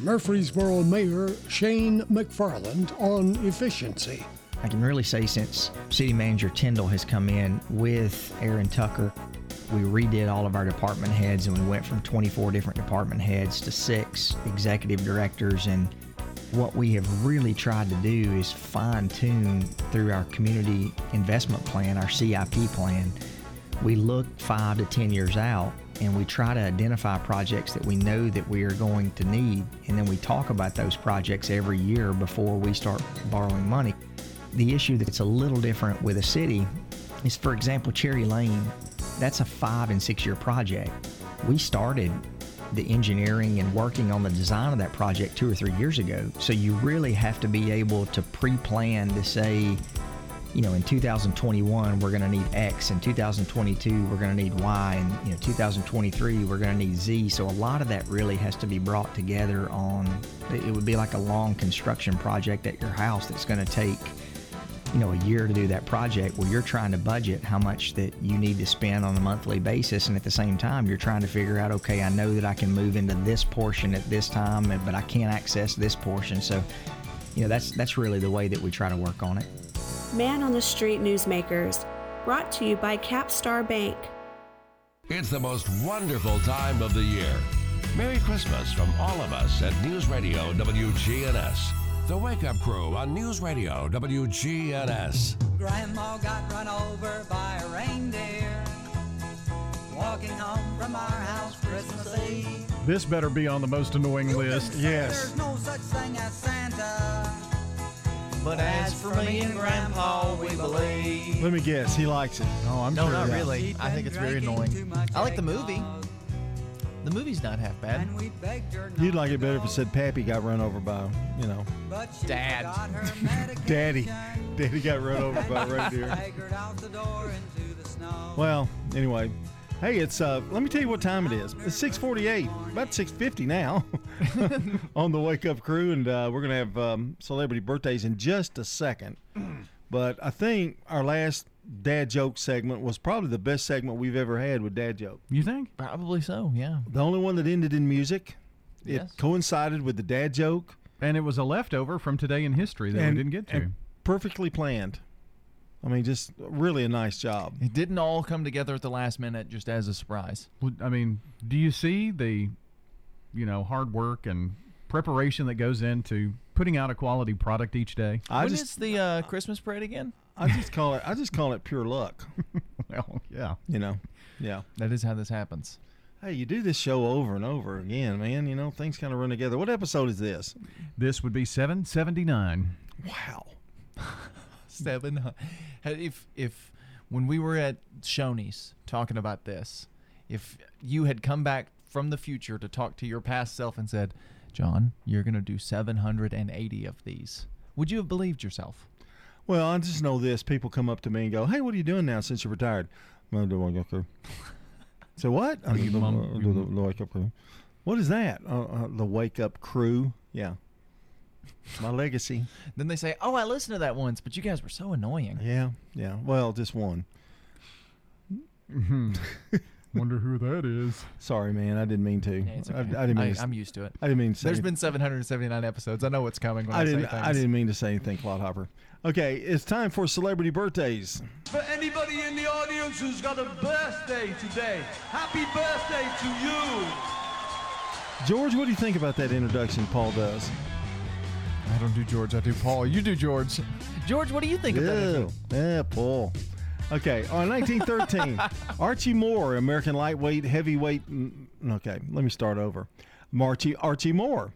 Speaker 49: Murfreesboro Mayor Shane McFarland on efficiency.
Speaker 50: I can really say since City Manager Tindall has come in with Aaron Tucker, we redid all of our department heads and we went from 24 different department heads to six executive directors. And what we have really tried to do is fine tune through our community investment plan, our CIP plan. We look five to 10 years out and we try to identify projects that we know that we are going to need. And then we talk about those projects every year before we start borrowing money. The issue that's a little different with a city is, for example, Cherry Lane. That's a five and six year project. We started the engineering and working on the design of that project two or three years ago. So you really have to be able to pre plan to say, you know, in 2021 we're going to need X, in 2022 we're going to need Y, and you know, 2023 we're going to need Z. So a lot of that really has to be brought together on. It would be like a long construction project at your house that's going to take you know a year to do that project where you're trying to budget how much that you need to spend on a monthly basis and at the same time you're trying to figure out okay i know that i can move into this portion at this time but i can't access this portion so you know that's that's really the way that we try to work on it
Speaker 51: Man on the Street Newsmakers, brought to you by Capstar Bank.
Speaker 1: It's the most wonderful time of the year. Merry Christmas from all of us at News Radio WGNS. The Wake Up Crew on News Radio WGNS.
Speaker 52: Grandma got run over by a reindeer. Walking home from our house Christmas Eve.
Speaker 4: This better be on the most annoying list. Yes.
Speaker 52: There's no such thing as Santa.
Speaker 6: But as for me and Grandpa, we believe.
Speaker 2: Let me guess, he likes it.
Speaker 4: Oh, I'm
Speaker 6: no,
Speaker 4: sure.
Speaker 6: not
Speaker 2: Yeah.
Speaker 6: really. I think it's very annoying. I like the movie. The movie's not half bad.
Speaker 2: You'd like it better if it said Pappy got run over by, you know,
Speaker 6: Dad.
Speaker 2: Daddy. Daddy got run over by a reindeer. Well, anyway, hey, it's uh. Let me tell you what time it is. It's six forty-eight, about six fifty now, on the Wake Up Crew, and uh, we're gonna have um, celebrity birthdays in just a second. But I think our last dad joke segment was probably the best segment we've ever had with dad joke.
Speaker 4: You think?
Speaker 6: Probably so. Yeah.
Speaker 2: The only one that ended in music. It
Speaker 6: Yes.
Speaker 2: coincided with the dad joke.
Speaker 4: And it was a leftover from today in history that
Speaker 2: and,
Speaker 4: we didn't get to.
Speaker 2: perfectly planned. I mean, just really a nice job.
Speaker 6: It didn't all come together at the last minute just as a surprise.
Speaker 4: Well, I mean, do you see the, you know, hard work and preparation that goes into putting out a quality product each day?
Speaker 2: I
Speaker 6: when
Speaker 2: just,
Speaker 6: is the uh, Christmas parade again?
Speaker 2: I just call it, I just call it pure luck.
Speaker 4: well, yeah.
Speaker 2: You know, yeah.
Speaker 6: That is how this happens.
Speaker 2: Hey, you do this show over and over again, man. You know, things kind of run together. What episode is this?
Speaker 4: This would be 779.
Speaker 2: Wow.
Speaker 6: Seven. hu- If if when we were at Shoney's talking about this, if you had come back from the future to talk to your past self and said, "John, you're going to do 780 of these," would you have believed yourself?
Speaker 2: Well, I just know this. People come up to me and go, "Hey, what are you doing now since you're retired?" I'm doing the wake up crew. So what? I do the,
Speaker 4: Mom-
Speaker 2: the, the wake up crew. What is that? Uh, uh, the wake up crew. Yeah. My legacy.
Speaker 6: Then they say, "Oh, I listened to that once, but you guys were so annoying."
Speaker 2: Yeah, yeah. Well, just one.
Speaker 4: Mhm. Wonder who that is.
Speaker 2: Sorry, man. I didn't mean to.
Speaker 3: Yeah, it's
Speaker 2: I, I
Speaker 3: okay.
Speaker 2: didn't mean.
Speaker 3: I,
Speaker 2: to,
Speaker 3: am used to it.
Speaker 2: I didn't mean to say.
Speaker 3: There's been 779 episodes. I know what's coming when I,
Speaker 2: I didn't.
Speaker 3: things.
Speaker 2: I didn't mean to say anything, Clodhopper. Okay, it's time for celebrity birthdays.
Speaker 53: For anybody in the audience who's got a birthday today, happy birthday to you.
Speaker 2: George, what do you think about that introduction Paul does?
Speaker 3: I don't do George. I do Paul. You do George. George, what do you think of that?
Speaker 2: Yeah, Paul. Okay, on 1913, Archie Moore, American lightweight, heavyweight. mm, Okay, let me start over. Marchie, Archie Moore.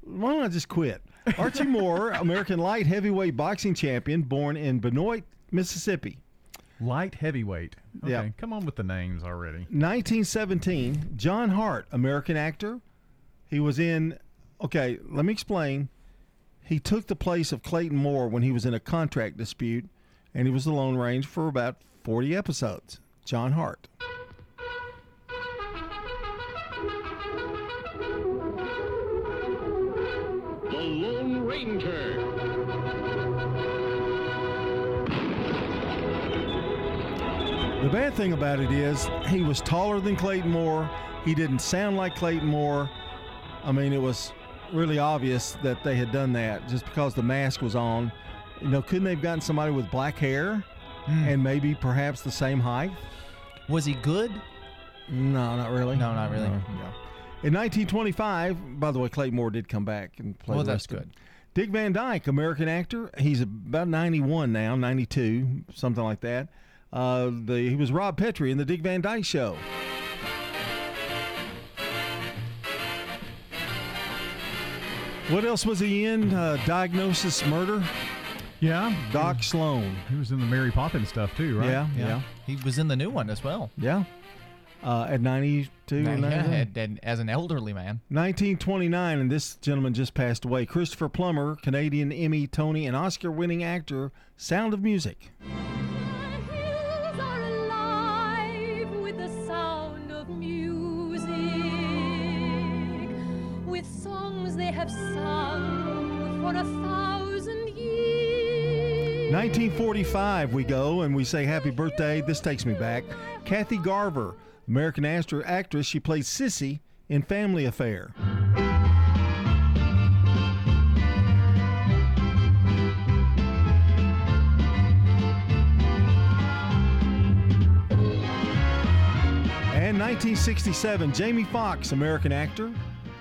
Speaker 2: Why don't I just quit? Archie Moore, American light heavyweight boxing champion, born in Benoit, Mississippi.
Speaker 4: Light heavyweight. Okay,
Speaker 2: Yeah.
Speaker 4: come on with the names already.
Speaker 2: 1917, John Hart, American actor. He was in. Okay, let me explain. He took the place of Clayton Moore when he was in a contract dispute, and he was the Lone Ranger for about 40 episodes. John Hart.
Speaker 54: The Lone Ranger.
Speaker 2: The bad thing about it is he was taller than Clayton Moore. He didn't sound like Clayton Moore. I mean, it was really obvious that they had done that just because the mask was on. You know, couldn't they have gotten somebody with black hair and maybe perhaps the same height?
Speaker 3: Was he good?
Speaker 2: No, not really.
Speaker 3: No, not really.
Speaker 2: No. In 1925, by the way, Clayton Moore did come back and play.
Speaker 3: Well, that's
Speaker 2: of
Speaker 3: good.
Speaker 2: Dick Van Dyke, American actor. He's about 91 now, 92, something like that. Uh, the, he was Rob Petrie in the Dick Van Dyke Show. What else was he in? Uh, Diagnosis Murder.
Speaker 4: Yeah,
Speaker 2: Doc Sloan.
Speaker 4: He was in the Mary Poppins stuff too, right?
Speaker 2: Yeah, yeah,
Speaker 3: He was in the new one as well.
Speaker 2: yeah. Uh, at 92,
Speaker 3: Yeah, and- and as an elderly man.
Speaker 2: 1929, and this gentleman just passed away. Christopher Plummer, Canadian Emmy, Tony, and Oscar winning actor, Sound of Music.
Speaker 55: Have sung for a thousand years.
Speaker 2: 1945, we go and we say happy birthday. This takes me back. Kathy Garver, American actor, actress. She played Cissy in Family Affair. And 1967, Jamie Foxx, American actor.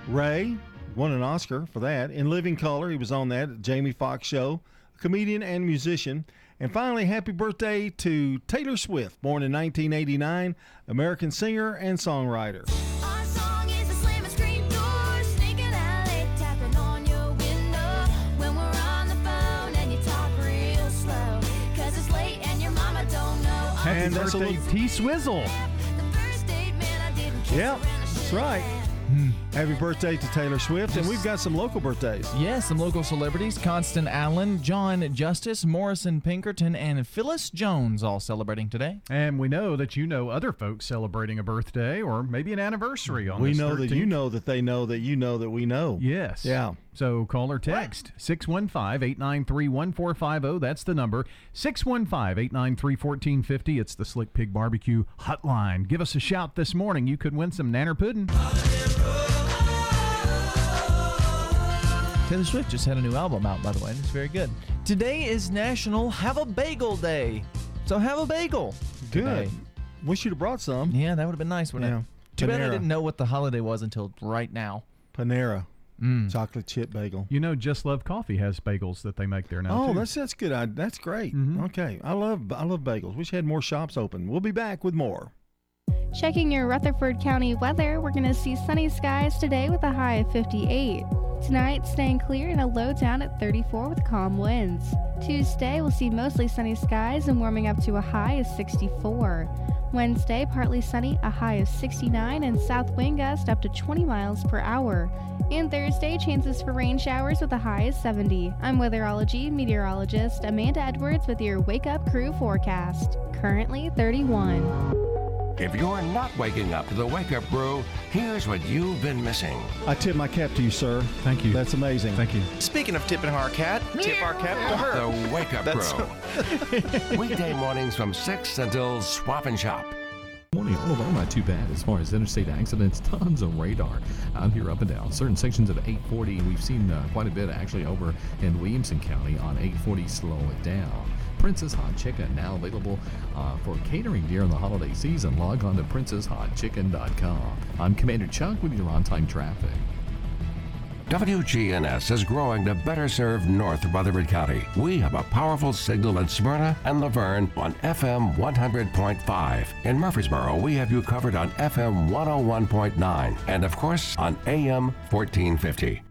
Speaker 2: Ray won an Oscar for that. In Living Color, he was on that Jamie Foxx show, a comedian and musician. And finally, happy birthday to Taylor Swift, born in 1989, American singer and songwriter.
Speaker 55: Our song is a slam and scream door, sneaking alley, tapping on your window. When we're on the phone and you talk real slow, 'cause it's late and your mama don't know.
Speaker 4: Happy
Speaker 2: And that's a
Speaker 4: birthday,
Speaker 2: little-
Speaker 4: T Swizzle.
Speaker 2: Yep, that's right. Happy birthday to Taylor Swift. And we've got some local birthdays.
Speaker 3: Yes, some local celebrities Constant Allen, John Justice, Morrison Pinkerton, and Phyllis Jones all celebrating today.
Speaker 4: And we know that you know other folks celebrating a birthday or maybe an anniversary on this.
Speaker 2: We
Speaker 4: this
Speaker 2: know that you know that they know that you know that we know.
Speaker 4: Yes.
Speaker 2: Yeah.
Speaker 4: So call or text 615 893 1450. oh. That's the number. 615 893 1450. It's the Slick Pig Barbecue Hotline. Give us a shout this morning. You could win some nanner pudding.
Speaker 3: Taylor Swift just had a new album out, by the way, and it's very good. Today is National Have a Bagel Day. So have a bagel.
Speaker 2: Good.
Speaker 3: today.
Speaker 2: Wish you'd have brought some.
Speaker 3: Yeah, that would have been nice, wouldn't
Speaker 2: Yeah.
Speaker 3: it? Too bad I didn't know what the holiday was until right now.
Speaker 2: Panera.
Speaker 3: Mm.
Speaker 2: Chocolate chip bagel.
Speaker 4: You know, Just Love Coffee has bagels that they make there now.
Speaker 2: Oh,
Speaker 4: too.
Speaker 2: that's that's good. I, that's great.
Speaker 3: Mm-hmm.
Speaker 2: Okay, I love I love bagels. Wish I had more shops open. We'll be back with more.
Speaker 7: Checking your Rutherford County weather, we're going to see sunny skies today with a high of 58. Tonight, staying clear and a low down at 34 with calm winds. Tuesday, we'll see mostly sunny skies and warming up to a high of 64. Wednesday, partly sunny, a high of 69, and south wind gust up to 20 miles per hour. And Thursday, chances for rain showers with a high of 70. I'm weatherology meteorologist Amanda Edwards with your Wake Up Crew forecast. Currently 31.
Speaker 1: If you're not waking up to the Wake Up Brew, here's what you've been missing.
Speaker 2: I tip my cap to you, sir.
Speaker 4: Thank you.
Speaker 2: That's amazing.
Speaker 4: Thank you.
Speaker 56: Speaking of tipping our cat, tip our cap to her.
Speaker 1: The Wake Up
Speaker 56: That's-
Speaker 1: Brew. Weekday mornings from 6 until Swap and Shop.
Speaker 57: Morning
Speaker 31: County, all of them not too bad as far as interstate accidents. Tons of radar out here up and down. Certain sections of 840, we've seen uh, quite a bit actually over in Williamson County on 840. Slow it down. Princess Hot Chicken now available uh, for catering during the holiday season. Log on to princesshotchicken.com. I'm Commander Chuck with your on-time traffic.
Speaker 1: WGNS is growing to better serve North Rutherford County. We have a powerful signal in Smyrna and La Vergne on FM 100.5. In Murfreesboro, we have you covered on FM 101.9 and, of course, on AM 1450.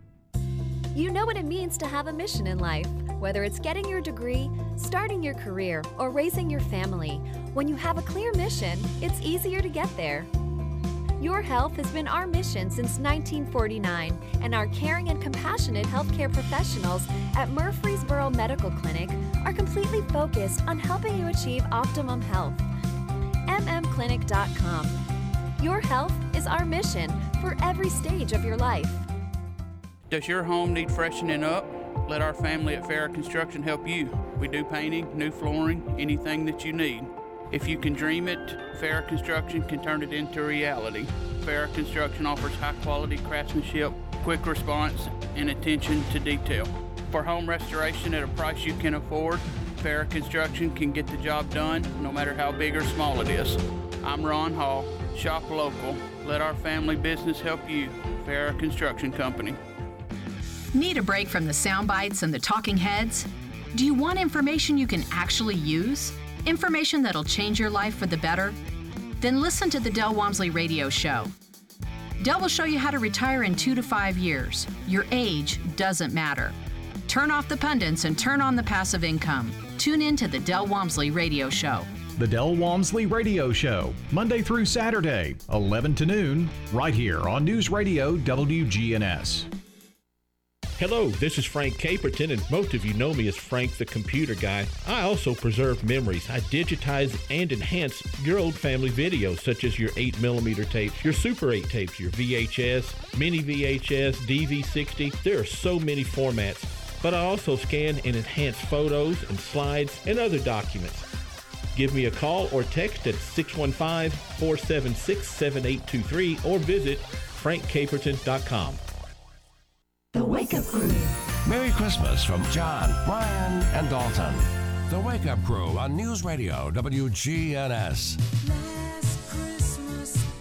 Speaker 58: You know what it means to have a mission in life. Whether it's getting your degree, starting your career, or raising your family, when you have a clear mission, it's easier to get there. Your health has been our mission since 1949, and our caring and compassionate healthcare professionals at Murfreesboro Medical Clinic are completely focused on helping you achieve optimum health. mmclinic.com. Your health is our mission for every stage of your life.
Speaker 59: Does your home need freshening up? Let our family at Farrah Construction help you. We do painting, new flooring, anything that you need. If you can dream it, Farrah Construction can turn it into reality. Farrah Construction offers high quality craftsmanship, quick response, and attention to detail. For home restoration at a price you can afford, Farrah Construction can get the job done no matter how big or small it is. I'm Ron Hall. Shop local. Let our family business help you. Farrah Construction Company.
Speaker 60: Need a break from the sound bites and the talking heads? Do you want information you can actually use? Information that'll change your life for the better? Then listen to the Del Walmsley Radio Show. Del will show you how to retire in two to five years. Your age doesn't matter. Turn off the pundits and turn on the passive income. Tune in to the Del Walmsley Radio Show.
Speaker 4: The Del Walmsley Radio Show, Monday through Saturday, 11 to noon, right here on News Radio WGNS.
Speaker 30: Hello, this is Frank Caperton, and most of you know me as Frank the Computer Guy. I also preserve memories. I digitize and enhance your old family videos, such as your 8mm tapes, your Super 8 tapes, your VHS, Mini VHS, DV60. There are so many formats. But I also scan and enhance photos and slides and other documents. Give me a call or text at 615 476 7823 or visit frankcaperton.com.
Speaker 1: The Wake Up Crew. Merry Christmas from John, Brian, and Dalton. The Wake Up Crew on News Radio WGNS.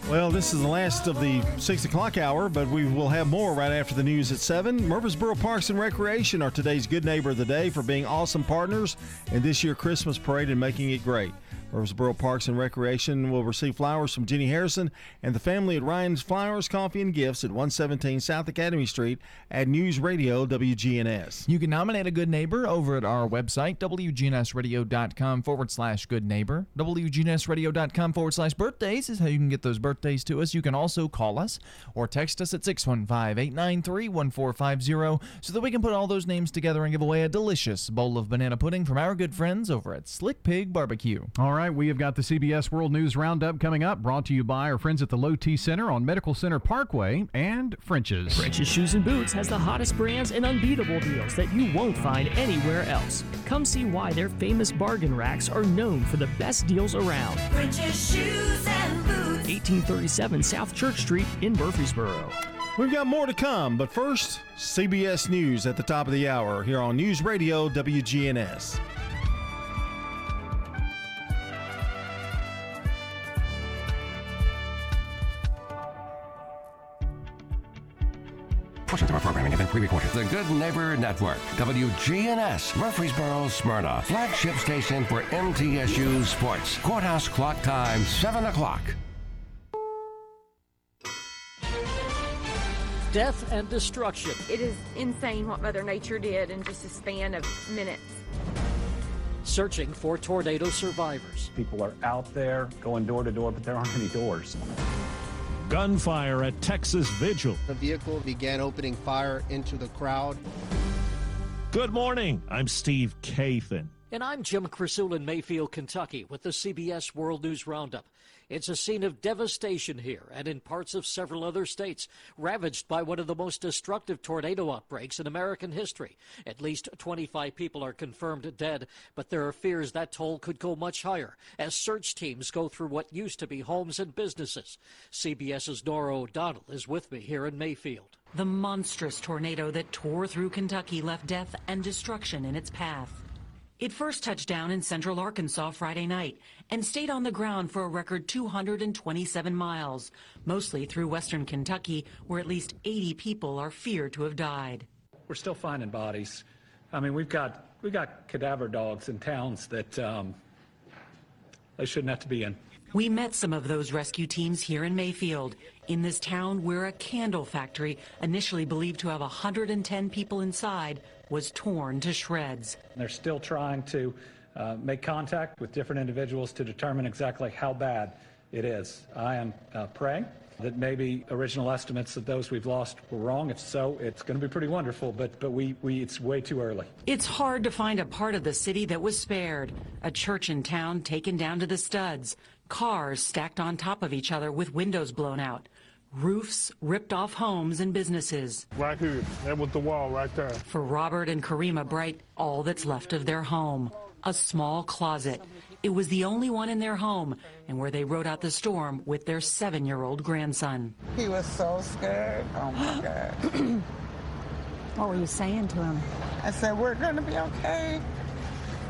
Speaker 2: Well, this is the last of the 6 o'clock hour, but we will have more right after the news at 7. Murfreesboro Parks and Recreation are today's good neighbor of the day for being awesome partners in this year's Christmas parade and making it great. Murfreesboro Parks and Recreation will receive flowers from Jenny Harrison and the family at Ryan's Flowers, Coffee, and Gifts at 117 South Academy Street at News Radio WGNS.
Speaker 6: You can nominate a good neighbor over at our website, WGNSradio.com forward slash good neighbor. WGNSradio.com forward slash birthdays is how you can get those birthdays to us. You can also call us or text us at 615 893 1450 so that we can put all those names together and give away a delicious bowl of banana pudding from our good friends over at Slick Pig Barbecue.
Speaker 4: All right, we have got the CBS World News Roundup coming up, brought to you by our friends at the Low T Center on Medical Center Parkway and French's.
Speaker 61: French's Shoes and Boots has the hottest brands and unbeatable deals that you won't find anywhere else. Come see why their famous bargain racks are known for the best deals around.
Speaker 62: French's Shoes and Boots.
Speaker 61: 1837 South Church Street in Murfreesboro.
Speaker 2: We've got more to come, but first, CBS News at the top of the hour here on News Radio WGNS.
Speaker 1: Portions of our programming have been pre-recorded. The Good Neighbor Network, WGNS, Murfreesboro, Smyrna, flagship station for MTSU Sports. Courthouse clock time, 7 o'clock.
Speaker 63: Death and destruction.
Speaker 64: It is insane what Mother Nature did in just a span of minutes.
Speaker 63: Searching for tornado survivors.
Speaker 65: People are out there going door to door, but there aren't any doors.
Speaker 14: Gunfire at Texas Vigil.
Speaker 66: The vehicle began opening fire into the crowd.
Speaker 14: Good morning. I'm Steve Kathan.
Speaker 60: And I'm Jim Crisul in Mayfield, Kentucky, with the CBS World News Roundup. It's a scene of devastation here and in parts of several other states, ravaged by one of the most destructive tornado outbreaks in American history. At least 25 people are confirmed dead, but there are fears that toll could go much higher as search teams go through what used to be homes and businesses. CBS's Norah O'Donnell is with me here in Mayfield.
Speaker 58: The monstrous tornado that tore through Kentucky left death and destruction in its path. It first touched down in central Arkansas Friday night and stayed on the ground for a record 227 miles, mostly through western Kentucky, where at least 80 people are feared to have died.
Speaker 67: We're still finding bodies. I mean, we've got we've got cadaver dogs in towns that um, they shouldn't have to be in.
Speaker 58: We met some of those rescue teams here in Mayfield, in this town where a candle factory, initially believed to have 110 people inside, was torn to shreds.
Speaker 67: They're still trying to uh, make contact with different individuals to determine exactly how bad it is. I am uh, praying that maybe original estimates of those we've lost were wrong. If so, it's going to be pretty wonderful, but, but we, we, it's way too early.
Speaker 58: It's hard to find a part of the city that was spared. A church in town taken down to the studs, cars stacked on top of each other with windows blown out, roofs ripped off homes and businesses.
Speaker 68: Right here, that was the wall right there.
Speaker 58: For Robert and Karima Bright, all that's left of their home, a small closet. It was the only one in their home and where they rode out the storm with their seven-year-old grandson.
Speaker 69: He was so scared. Oh my God.
Speaker 70: What were you saying to him?
Speaker 69: I said, We're going to be okay.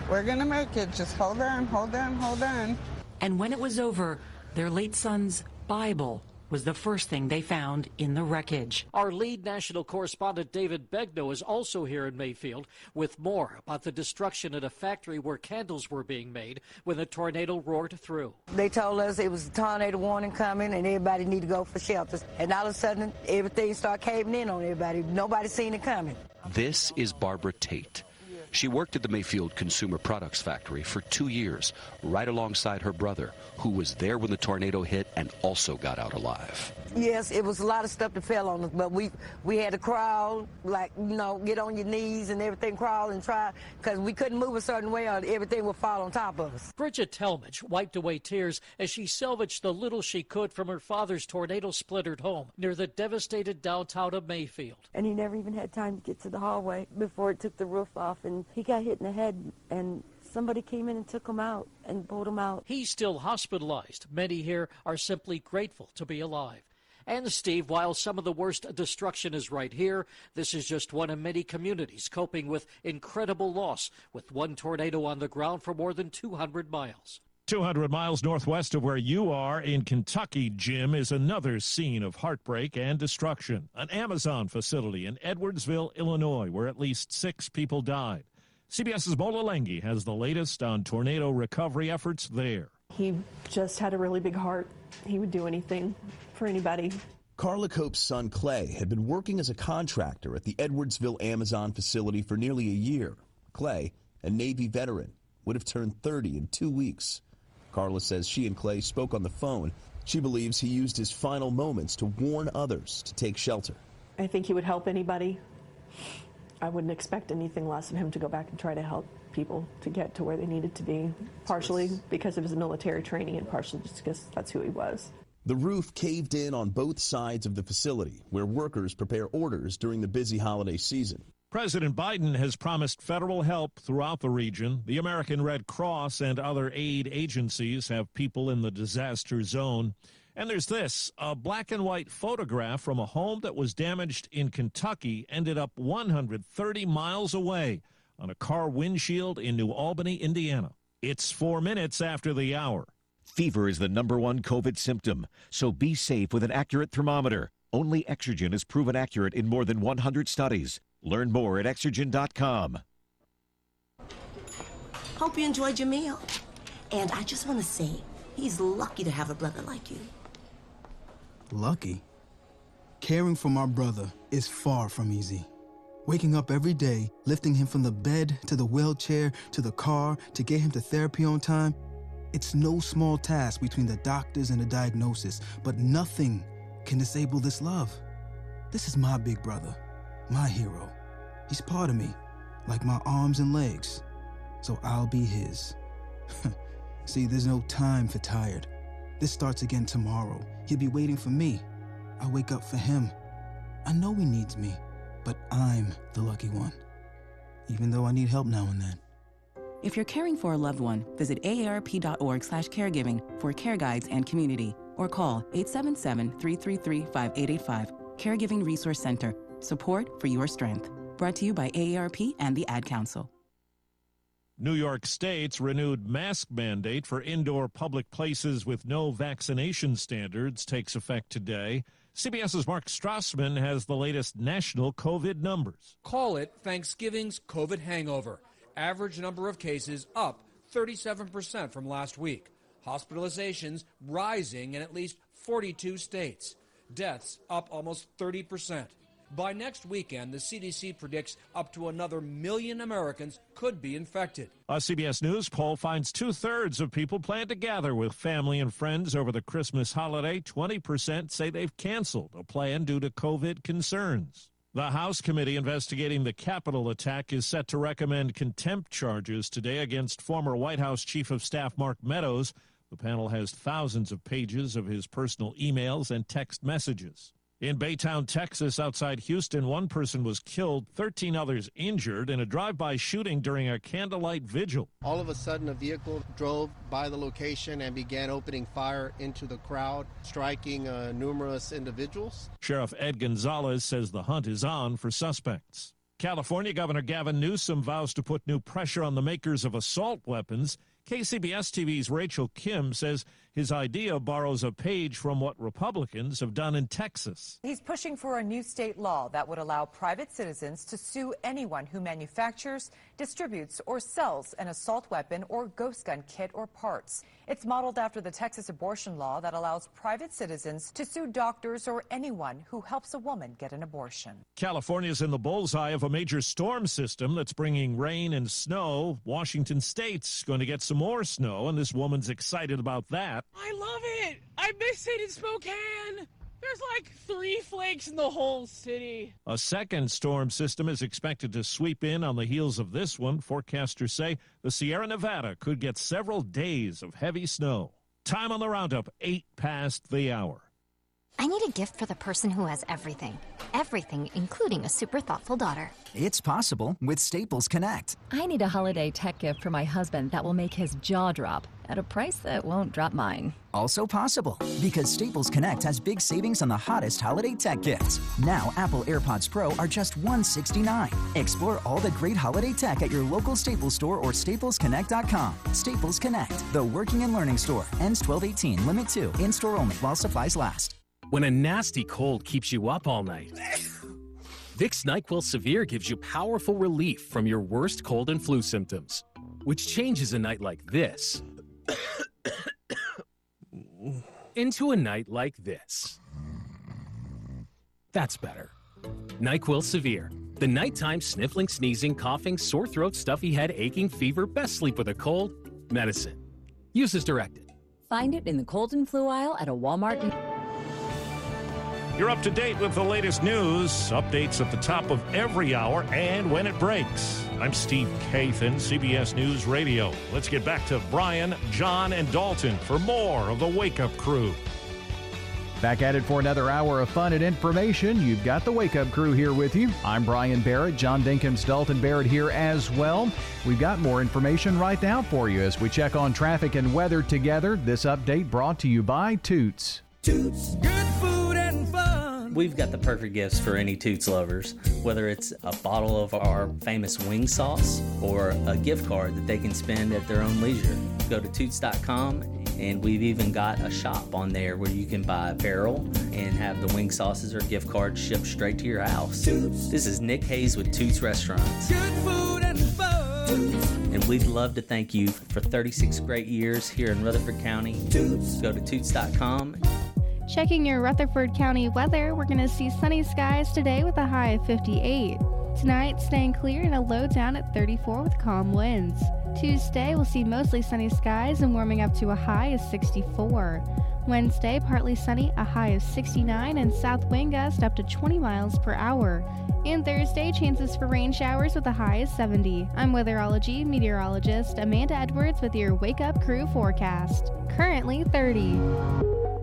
Speaker 69: We're going to make it. Just hold on, hold on, hold on.
Speaker 58: And when it was over, their late son's Bible was the first thing they found in the wreckage.
Speaker 60: Our lead national correspondent David Begnaud is also here in Mayfield with more about the destruction at a factory where candles were being made when the tornado roared through.
Speaker 70: They told us it was a tornado warning coming and everybody need to go for shelters. And all of a sudden, everything started caving in on everybody. Nobody seen it coming.
Speaker 71: This is Barbara Tate. She worked at the Mayfield Consumer Products Factory for two years, right alongside her brother, who was there when the tornado hit and also got out alive.
Speaker 70: Yes, it was a lot of stuff that fell on us, but we we had to crawl, like you know, get on your knees and everything, crawl and try, because we couldn't move a certain way, or everything would fall on top of us.
Speaker 60: Bridget Talmadge wiped away tears as she salvaged the little she could from her father's tornado splintered home near the devastated downtown of Mayfield.
Speaker 70: And he never even had time to get to the hallway before it took the roof off, and he got hit in the head, and somebody came in and took him out and pulled him out.
Speaker 60: He's still hospitalized. Many here are simply grateful to be alive. And Steve, while some of the worst destruction is right here, this is just one of many communities coping with incredible loss, with one tornado on the ground for more than 200 miles.
Speaker 14: 200 miles northwest of where you are in Kentucky, Jim, is another scene of heartbreak and destruction. An Amazon facility in Edwardsville, Illinois, where at least six people died. CBS's Mola Lenghi has the latest on tornado recovery efforts there.
Speaker 72: He just had a really big heart. He would do anything for anybody.
Speaker 73: Carla Cope's son Clay had been working as a contractor at the Edwardsville Amazon facility for nearly a year. Clay, a Navy veteran, would have turned 30 in two weeks. Carla says she and Clay spoke on the phone. She believes he used his final moments to warn others to take shelter.
Speaker 72: I think he would help anybody. I wouldn't expect anything less of him to go back and try to help people to get to where they needed to be, partially because of his military training and partially just because that's who he was.
Speaker 73: The roof caved in on both sides of the facility, where workers prepare orders during the busy holiday season.
Speaker 14: President Biden has promised federal help throughout the region. The American Red Cross and other aid agencies have people in the disaster zone. And there's this a black and white photograph from a home that was damaged in Kentucky ended up 130 miles away on a car windshield in New Albany, Indiana. It's four minutes after the hour.
Speaker 74: Fever is the number one COVID symptom, so be safe with an accurate thermometer. Only Exergen is proven accurate in more than 100 studies. Learn more at Exergen.com.
Speaker 75: Hope you enjoyed your meal. And I just want to say, he's lucky to have a brother like you.
Speaker 66: Lucky? Caring for my brother is far from easy. Waking up every day, lifting him from the bed to the wheelchair to the car to get him to therapy on time, it's no small task between the doctors and the diagnosis, but nothing can disable this love. This is my big brother, my hero. He's part of me, like my arms and legs. so I'll be his. See, there's no time for tired. This starts again tomorrow. He'll be waiting for me. I wake up for him. I know he needs me, but I'm the lucky one. Even though I need help now and then.
Speaker 76: If you're caring for a loved one, visit aarp.org/caregiving for care guides and community, or call 877-333-5885. Caregiving Resource Center. Support for your strength. Brought to you by AARP and the Ad Council.
Speaker 14: New York State's renewed mask mandate for indoor public places with no vaccination standards takes effect today. CBS's Mark Strassmann has the latest national COVID numbers.
Speaker 77: Call it Thanksgiving's COVID hangover. Average number of cases up 37% from last week. Hospitalizations rising in at least 42 states. Deaths up almost 30%. By next weekend, the CDC predicts up to another million Americans could be infected.
Speaker 14: A CBS News poll finds two thirds of people plan to gather with family and friends over the Christmas holiday. 20% say they've canceled a plan due to COVID concerns. The House committee investigating the Capitol attack is set to recommend contempt charges today against former White House Chief of Staff Mark Meadows. The panel has thousands of pages of his personal emails and text messages. In Baytown, Texas, outside Houston, one person was killed, 13 others injured in a drive by shooting during a candlelight vigil.
Speaker 78: All of a sudden, a vehicle drove by the location and began opening fire into the crowd, striking uh, numerous individuals.
Speaker 14: Sheriff Ed Gonzalez says the hunt is on for suspects. California Governor Gavin Newsom vows to put new pressure on the makers of assault weapons. KCBS TV's Rachel Kim says his idea borrows a page from what Republicans have done in Texas.
Speaker 79: He's pushing for a new state law that would allow private citizens to sue anyone who manufactures, distributes, or sells an assault weapon or ghost gun kit or parts. It's modeled after the Texas abortion law that allows private citizens to sue doctors or anyone who helps a woman get an abortion.
Speaker 14: California's in the bullseye of a major storm system that's bringing rain and snow. Washington State's going to get some more snow, and this woman's excited about that.
Speaker 80: I love it. I miss it in Spokane. There's like three flakes in the whole city.
Speaker 14: A second storm system is expected to sweep in on the heels of this one. Forecasters say the Sierra Nevada could get several days of heavy snow. Time on the roundup, eight past the hour.
Speaker 81: I need a gift for the person who has everything. Everything, including a super thoughtful daughter.
Speaker 30: It's possible with Staples Connect.
Speaker 82: I need a holiday tech gift for my husband that will make his jaw drop at a price that won't drop mine.
Speaker 30: Also possible because Staples Connect has big savings on the hottest holiday tech gifts. Now, Apple AirPods Pro are just 169. Explore all the great holiday tech at your local Staples store or staplesconnect.com. Staples Connect, the working and learning store. Ends 1218, limit 2, in store only while supplies last.
Speaker 83: When a nasty cold keeps you up all night, Vicks NyQuil Severe gives you powerful relief from your worst cold and flu symptoms, which changes a night like this into a night like this. That's better. NyQuil Severe. The nighttime sniffling, sneezing, coughing, sore throat, stuffy head, aching, fever, best sleep with a cold, medicine. Use as directed.
Speaker 82: Find it in the cold and flu aisle at a Walmart.
Speaker 14: You're up to date with the latest news, updates at the top of every hour, and when it breaks. I'm Steve Kathan, CBS News Radio. Let's get back to Brian, John, and Dalton for more of the Wake Up Crew.
Speaker 4: Back at it for another hour of fun and information. You've got the Wake Up Crew here with you. I'm Brian Barrett, John Dinkins, Dalton Barrett here as well. We've got more information right now for you as we check on traffic and weather together. This update brought to you by Toots.
Speaker 18: Toots, good food and fun.
Speaker 84: We've got the perfect gifts for any Toots lovers, whether it's a bottle of our famous wing sauce or a gift card that they can spend at their own leisure. Go to toots.com and we've even got a shop on there where you can buy apparel and have the wing sauces or gift cards shipped straight to your house.
Speaker 18: Toots.
Speaker 84: This is Nick Hayes with Toots Restaurants.
Speaker 18: Good food and fun. Toots.
Speaker 84: And we'd love to thank you for 36 great years here in Rutherford County.
Speaker 18: Toots.
Speaker 84: Go to toots.com
Speaker 7: Checking your Rutherford County weather, we're going to see sunny skies today with a high of 58. Tonight, staying clear and a low down at 34 with calm winds. Tuesday, we'll see mostly sunny skies and warming up to a high of 64. Wednesday, partly sunny, a high of 69, and south wind gust up to 20 miles per hour. And Thursday, chances for rain showers with a high of 70. I'm weatherology meteorologist Amanda Edwards with your Wake Up Crew forecast. Currently 30.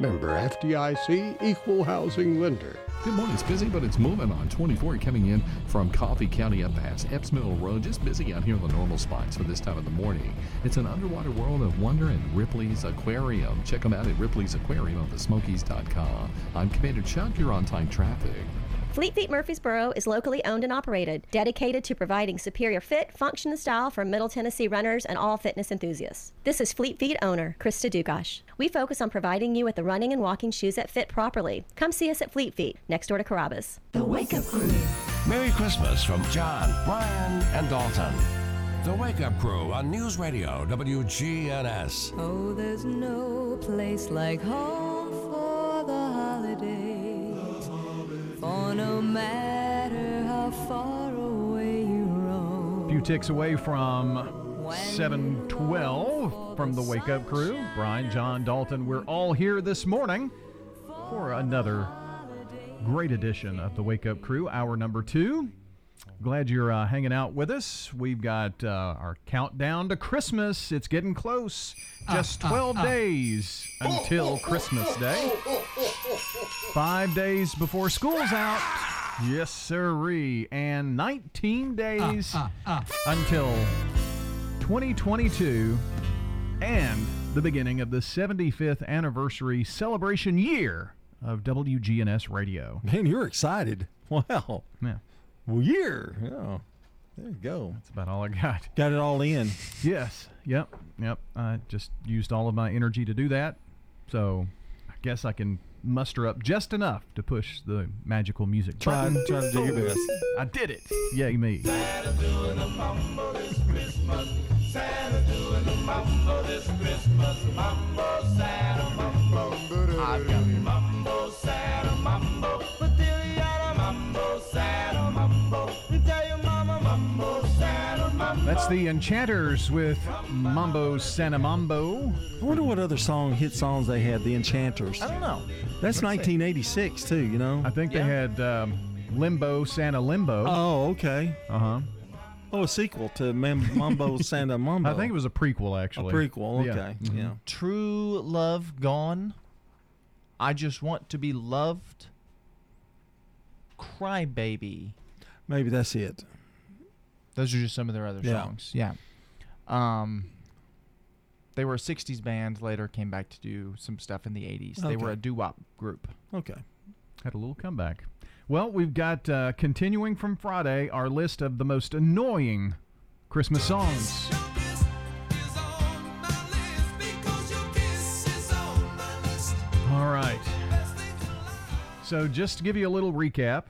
Speaker 49: Member FDIC, equal housing lender.
Speaker 31: Good morning. It's busy, but it's moving on 24 coming in from Coffee County up past Epps Mill Road. Just busy out here on the normal spots for this time of the morning. It's an underwater world of wonder in Ripley's Aquarium. Check them out at Ripley's Aquarium on the Smokies.com. I'm Commander Chuck. You're on time traffic.
Speaker 83: Fleet Feet Murfreesboro is locally owned and operated, dedicated to providing superior fit, function, and style for Middle Tennessee runners and all fitness enthusiasts. This is Fleet Feet owner Krista Dugash. We focus on providing you with the running and walking shoes that fit properly. Come see us at Fleet Feet, next door to Carrabba's.
Speaker 1: The Wake Up Crew. Merry Christmas from John, Brian, and Dalton. The Wake Up Crew on News Radio WGNS.
Speaker 85: Oh, there's no place like home no matter how far away you roam.
Speaker 4: A few ticks away from 712 from the Wake Up Crew. Brian, John, Dalton, we're all here this morning for another great edition of the Wake Up Crew, hour number two. Glad you're uh, hanging out with us. We've got uh, our countdown to Christmas. It's getting close. Ah, Just ah, 12 ah. days until Christmas Day. Five days before school's out. Yes, sirree. And 19 days until 2022 and the beginning of the 75th anniversary celebration year of WGNS Radio.
Speaker 2: Man, you're excited. Wow.
Speaker 4: Yeah.
Speaker 2: Well, year. Oh, there you go.
Speaker 4: That's about all I got.
Speaker 2: Got it all in.
Speaker 4: Yes. Yep. Yep. I just used all of my energy to do that. So I guess I can muster up just enough to push the magical music
Speaker 2: Try,
Speaker 4: button.
Speaker 2: try to do your best.
Speaker 4: I did it. Yay me.
Speaker 86: Santa doing a mambo this Christmas. Santa doing a mambo this Christmas. Mambo, Santa, mambo. I've got mambo,
Speaker 4: That's the Enchanters with Mambo Santa Mambo.
Speaker 2: I wonder what other song hit songs they had. The Enchanters.
Speaker 4: I don't know.
Speaker 2: That's 1986 too. You know.
Speaker 4: I think they had um, Limbo Santa Limbo.
Speaker 2: Oh, okay.
Speaker 4: Uh huh.
Speaker 2: Oh, a sequel to Mam- Mambo Santa Mambo.
Speaker 4: I think it was a prequel, actually.
Speaker 2: A prequel.
Speaker 4: Yeah.
Speaker 2: Okay.
Speaker 4: Mhm.
Speaker 2: Yeah.
Speaker 6: True love gone. I just want to be loved. Cry baby.
Speaker 2: Maybe that's it.
Speaker 6: Those are just some of their other
Speaker 2: Yeah.
Speaker 6: songs. Yeah. Um they were a 60s band, later came back to do some stuff in the 80s. They were a doo-wop group.
Speaker 2: Okay.
Speaker 4: Had a little comeback. Well, we've got uh, continuing from Friday our list of the most annoying Christmas songs. All right. So, just to give you a little recap,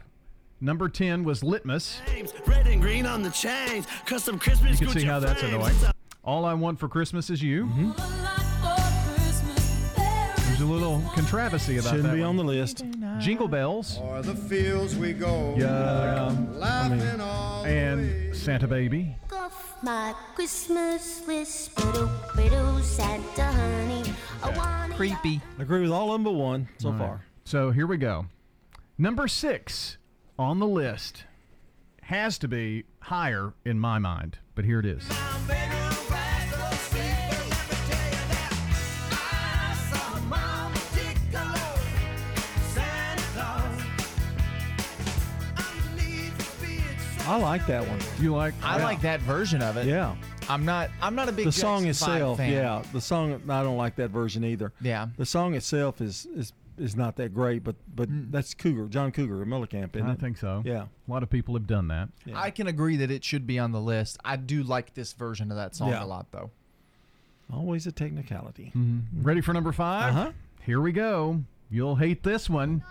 Speaker 4: number 10 was Litmus.
Speaker 86: Red and green on the chains. Custom Christmas
Speaker 4: You can see
Speaker 86: Gucci
Speaker 4: how that's annoying. All I Want for Christmas is You. Mm-hmm. There's a little controversy about
Speaker 2: Shouldn't
Speaker 4: that.
Speaker 2: be
Speaker 4: one.
Speaker 2: on the list.
Speaker 4: Jingle Bells.
Speaker 87: O'er the fields we go.
Speaker 4: Yeah.
Speaker 87: Laughing all
Speaker 4: And Santa Baby.
Speaker 88: Off my Christmas list, little, little Santa honey. I want
Speaker 6: Creepy.
Speaker 2: Agree with all of them but one so
Speaker 4: All right.
Speaker 2: far.
Speaker 4: So here we go. Number six on the list has to be higher in my mind, but here it is.
Speaker 2: I like that one.
Speaker 4: You like?
Speaker 6: I
Speaker 2: Yeah.
Speaker 6: like that version of it.
Speaker 2: Yeah.
Speaker 6: I'm not I'm not a big
Speaker 2: the
Speaker 6: Jackson
Speaker 2: song itself,
Speaker 6: fan.
Speaker 2: yeah. The song, I don't like that version either.
Speaker 6: Yeah.
Speaker 2: The song itself is is, is not that great, but but that's Cougar, John Cougar, Mellencamp, isn't
Speaker 4: I
Speaker 2: it?
Speaker 4: think so.
Speaker 2: Yeah.
Speaker 4: A lot of people have done that.
Speaker 6: I can agree that it should be on the list. I do like this version of that song
Speaker 2: Yeah.
Speaker 6: a lot though.
Speaker 2: Always a technicality.
Speaker 4: Ready for number 5
Speaker 2: Uh-huh.
Speaker 4: Here we go. You'll hate this one.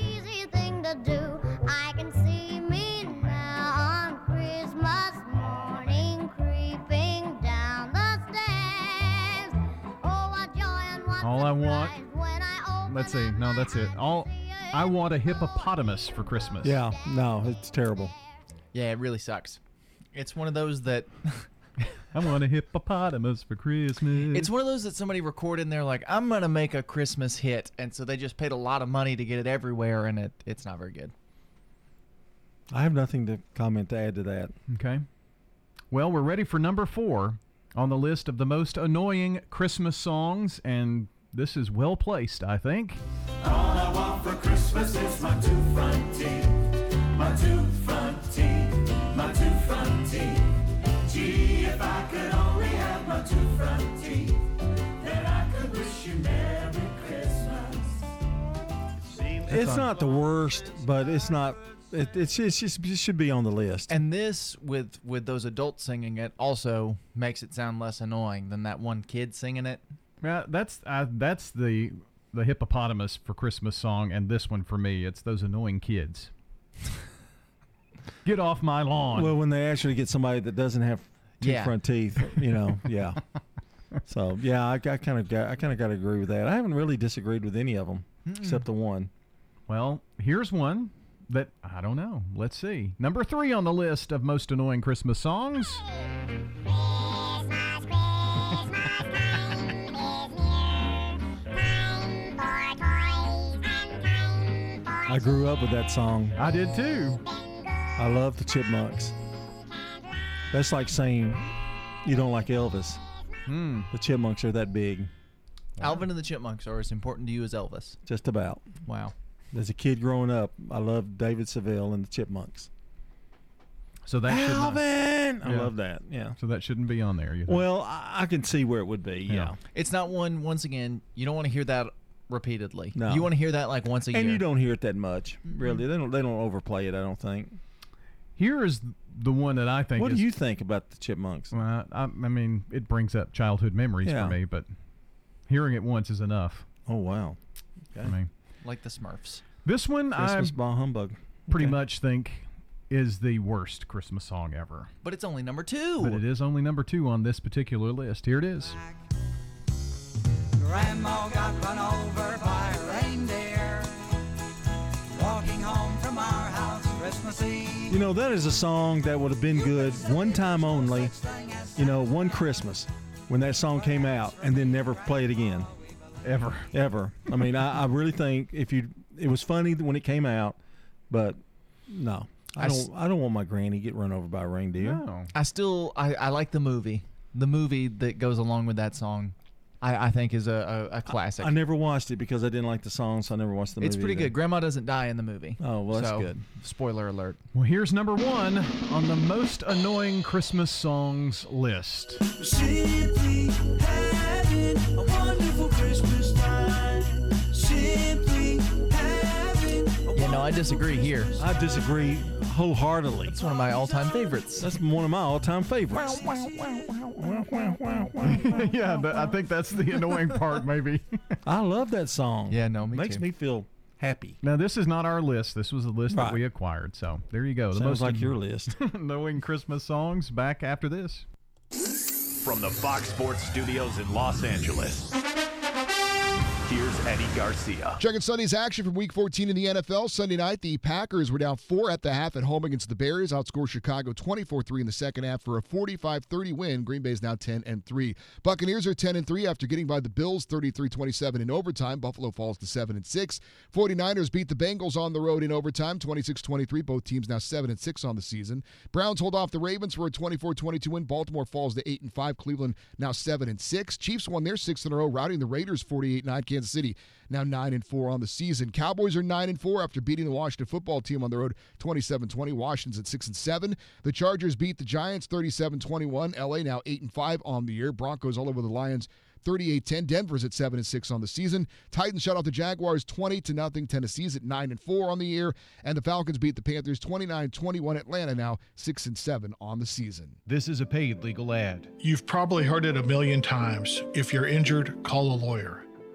Speaker 88: easy thing to do. I can see me now on Christmas morning, creeping down the stairs. Oh, what joy and what
Speaker 4: All I want. Let's see. No, that's it. All I want a hippopotamus for Christmas.
Speaker 2: Yeah, no, it's terrible.
Speaker 6: Yeah, it really sucks. It's one of those that
Speaker 4: I want a hippopotamus for Christmas.
Speaker 6: it's one of those that somebody recorded and they're like, I'm gonna make a Christmas hit, and so they just paid a lot of money to get it everywhere, and it it's not very good.
Speaker 2: I have nothing to comment to add to that.
Speaker 4: Okay. Well, we're ready for number four on the list of the most annoying Christmas songs, and this is well placed, I think.
Speaker 89: All I want for Christmas is my two front teeth. My two front teeth. My two front teeth. Gee, if I could only have my two front teeth, then I could wish you Merry Christmas.
Speaker 2: It's not the worst, but it's not. It, it's it's just it should be on the list.
Speaker 6: And this, with with those adults singing it, also makes it sound less annoying than that one kid singing it.
Speaker 4: Yeah, that's uh, that's the the hippopotamus for Christmas song, and this one for me, it's those annoying kids. Get off my lawn.
Speaker 2: Well, when they actually get somebody that doesn't have two
Speaker 4: Yeah.
Speaker 2: front teeth, you know, yeah. So yeah, I, I kind of got I kind of got to agree with that. I haven't really disagreed with any of them except the one.
Speaker 4: Well, here's one that I don't know. Let's see. Number three on the list of most annoying Christmas songs.
Speaker 2: I grew up with that song.
Speaker 4: I did too.
Speaker 2: I love the Chipmunks. That's like saying you don't like Elvis.
Speaker 4: Hmm.
Speaker 2: The Chipmunks are that big,
Speaker 6: Alvin and the Chipmunks are as important to you as Elvis.
Speaker 2: just about.
Speaker 6: Wow.
Speaker 2: As a kid growing up, I loved David Seville and the Chipmunks.
Speaker 4: So that should not-
Speaker 2: Alvin! I
Speaker 4: Yeah.
Speaker 2: love that. Yeah.
Speaker 4: So that shouldn't be on there. You think?
Speaker 2: Well, I, I can see where it would be. Yeah.
Speaker 6: It's not one. Once again, you don't want to hear that repeatedly.
Speaker 2: No.
Speaker 6: You want to hear that like once a
Speaker 2: and
Speaker 6: year.
Speaker 2: you don't hear it that much, really. They don't. They don't overplay it. I don't think.
Speaker 4: Here is the one that I think.
Speaker 2: What
Speaker 4: is,
Speaker 2: do you think about the Chipmunks?
Speaker 4: Well, I, I mean, it brings up childhood memories
Speaker 2: Yeah.
Speaker 4: for me, but hearing it once is enough.
Speaker 2: Oh wow.
Speaker 4: I mean,
Speaker 6: like the Smurfs.
Speaker 4: this one I
Speaker 2: Christmas bah humbug.
Speaker 4: pretty
Speaker 2: Okay.
Speaker 4: much think is the worst Christmas song ever.
Speaker 6: But it's only number two.
Speaker 4: But it is only number two on this particular list. Here it is.
Speaker 89: Grandma got run over by a reindeer. Walking home from our house Christmas Eve.
Speaker 2: You know that is a song that would have been good one time only. You know, one Christmas when that song came out, and then never play it again.
Speaker 4: Ever.
Speaker 2: Ever. I mean, I, I really think if you, it was funny when it came out, but no, I
Speaker 6: I
Speaker 2: don't. I don't want my granny get run over by a reindeer. No.
Speaker 6: I still I, I like the movie. The movie that goes along with that song, I, I think is a, a, a classic.
Speaker 2: I never watched it because I didn't like the song, so I never watched the movie.
Speaker 6: it's pretty
Speaker 2: either.
Speaker 6: good. Grandma doesn't die in the movie.
Speaker 2: Oh, well, that's
Speaker 6: So,
Speaker 2: good.
Speaker 6: Spoiler alert.
Speaker 4: Well, here's number one on the most annoying Christmas songs list.
Speaker 89: Simply having a wonderful Christmas time. Simply
Speaker 6: I disagree here.
Speaker 2: I disagree wholeheartedly.
Speaker 6: It's one of my all-time favorites.
Speaker 2: That's one of my all-time favorites.
Speaker 4: yeah, but I think that's the annoying part, maybe.
Speaker 2: I love that song.
Speaker 6: Yeah, no, me
Speaker 2: Makes
Speaker 6: too.
Speaker 2: me feel happy.
Speaker 4: Now, this is not our list. This was a list that we acquired. So there you go. The
Speaker 2: Sounds
Speaker 4: most
Speaker 2: like your list.
Speaker 4: annoying Christmas songs back after this.
Speaker 90: From the Fox Sports Studios in Los Angeles, here's Eddie Garcia.
Speaker 91: Checking Sunday's action from Week 14 in the NFL. Sunday night, the Packers were down four at the half at home against the Bears. Outscored Chicago 24-3 in the second half for a 45-30 win. Green Bay is now 10 and 3. Buccaneers are 10 and 3 after getting by the Bills 33-27 in overtime. Buffalo falls to 7 and 6. 49ers beat the Bengals on the road in overtime 26-23. Both teams now 7 and 6 on the season. Browns hold off the Ravens for a 24-22 win. Baltimore falls to 8 and 5. Cleveland now 7 and 6. Chiefs won their sixth in a row, routing the Raiders 48-9. Kansas City now 9 and 4 on the season. Cowboys are 9 and 4 after beating the Washington football team on the road 27-20. Washington's at 6 and 7. The Chargers beat the Giants 37-21. LA now 8 and 5 on the year. Broncos all over the Lions 38-10. Denver's at 7 and 6 on the season. Titans shut off the Jaguars 20 to nothing. Tennessee's at 9 and 4 on the year, and the Falcons beat the Panthers 29-21. Atlanta now 6 and 7 on the season.
Speaker 4: This is a paid legal ad.
Speaker 92: You've probably heard it a million times. If you're injured, call a lawyer.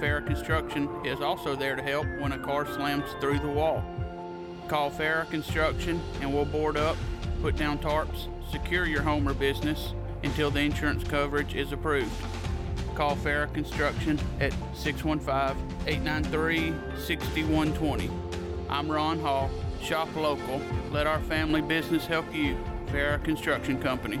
Speaker 93: Farrah Construction is also there to help when a car slams through the wall. Call Farrah Construction and we'll board up, put down tarps, secure your home or business until the insurance coverage is approved. Call Farrah Construction at 615 893 6120. I'm Ron Hall. Shop local. Let our family business help you. Farrah Construction Company.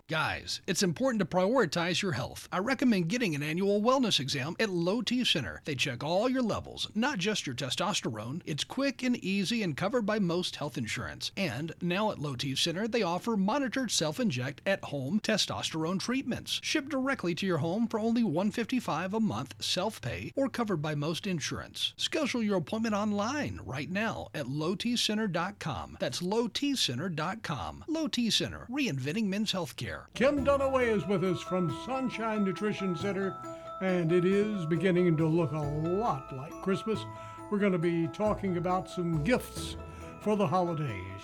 Speaker 94: Guys, it's important to prioritize your health. I recommend getting an annual wellness exam at Low T Center. They check all your levels, not just your testosterone. It's quick and easy and covered by most health insurance. And now at Low T Center, they offer monitored self-inject at home testosterone treatments, shipped directly to your home for only 155 a month self-pay or covered by most insurance. Schedule your appointment online right now at lowtcenter.com. That's lowtcenter.com. Low T Center, reinventing men's health care.
Speaker 49: Kim Dunaway is with us from Sunshine Nutrition Center, and it is beginning to look a lot like Christmas. We're going to be talking about some gifts for the holidays.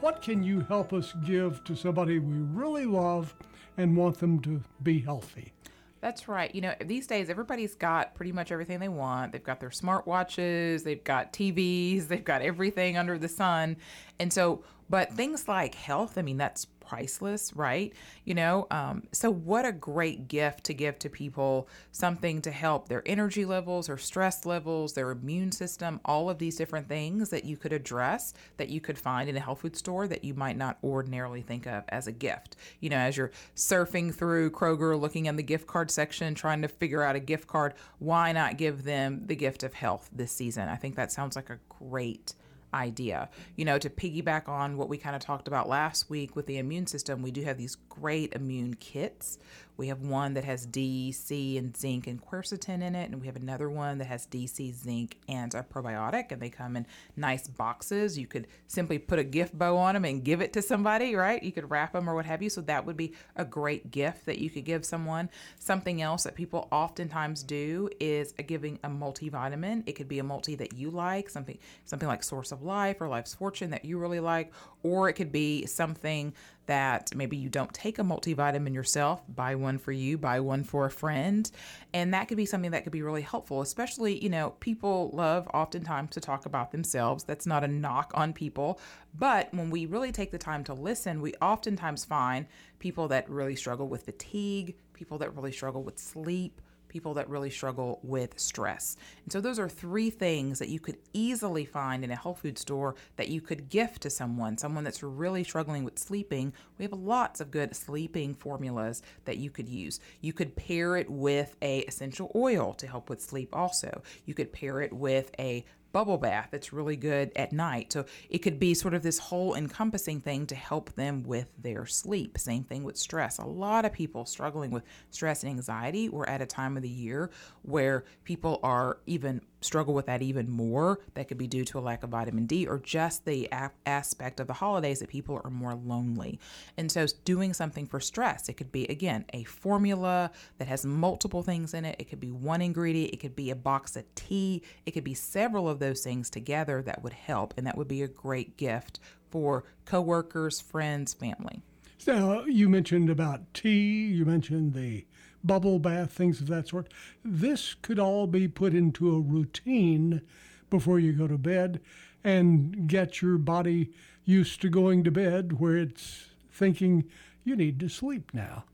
Speaker 49: What can you help us give to somebody we really love and want them to be healthy?
Speaker 95: That's right. You know, these days everybody's got pretty much everything they want. They've got their smartwatches, they've got TVs, they've got everything under the sun. And so, but things like health, I mean, that's priceless, right? You know, um, so what a great gift to give to people something to help their energy levels or stress levels, their immune system, all of these different things that you could address that you could find in a health food store that you might not ordinarily think of as a gift. You know, as you're surfing through Kroger, looking in the gift card section, trying to figure out a gift card, why not give them the gift of health this season? I think that sounds like a great idea. You know, to piggyback on what we kind of talked about last week with the immune system, we do have these great immune kits. We have one that has D, C, and zinc and quercetin in it, and we have another one that has D, C, zinc, and a probiotic, and they come in nice boxes. You could simply put a gift bow on them and give it to somebody, right? You could wrap them or what have you. So that would be a great gift that you could give someone. Something else that people oftentimes do is giving a multivitamin. It could be a multi that you like, something something like Source of Life or Life's Fortune that you really like, or it could be something that maybe you don't take a multivitamin yourself, buy one for you, buy one for a friend. And that could be something that could be really helpful, especially, you know, people love oftentimes to talk about themselves. That's not a knock on people. But when we really take the time to listen, we oftentimes find people that really struggle with fatigue, people that really struggle with sleep, people that really struggle with stress. And so those are three things that you could easily find in a health food store that you could gift to someone, someone that's really struggling with sleeping. We have lots of good sleeping formulas that you could use. You could pair it with a essential oil to help with sleep also. You could pair it with a bubble bath that's really good at night. So it could be sort of this whole encompassing thing to help them with their sleep. Same thing with stress. A lot of people struggling with stress and anxiety. We're at a time of the year where people are even struggle with that even more. That could be due to a lack of vitamin D or just the a- aspect of the holidays that people are more lonely. And so, doing something for stress, it could be again a formula that has multiple things in it. It could be one ingredient, it could be a box of tea, it could be several of those things together that would help. And that would be a great gift for coworkers, friends, family.
Speaker 49: Now, uh, you mentioned about tea, you mentioned the bubble bath, things of that sort. This could all be put into a routine before you go to bed and get your body used to going to bed where it's thinking you need to sleep now.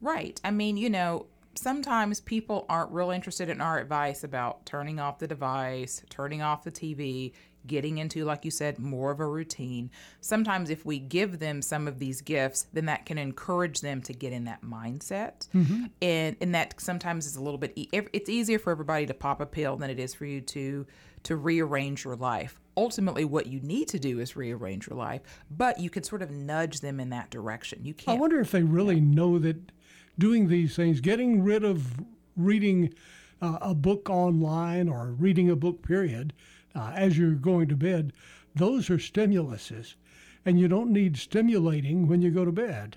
Speaker 95: Right. I mean, you know, sometimes people aren't real interested in our advice about turning off the device, turning off the TV, getting into, like you said, more of a routine. Sometimes, if we give them some of these gifts, then that can encourage them to get in that mindset.
Speaker 96: Mhm.
Speaker 95: And and that sometimes is a little bit. E- it's easier for everybody to pop a pill than it is for you to to rearrange your life. Ultimately, what you need to do is rearrange your life, but you can sort of nudge them in that direction. You can't.
Speaker 49: I wonder if they really know that doing these things, getting rid of reading uh, a book online or reading a book, period, uh, as you're going to bed, those are stimuluses. And you don't need stimulating when you go to bed.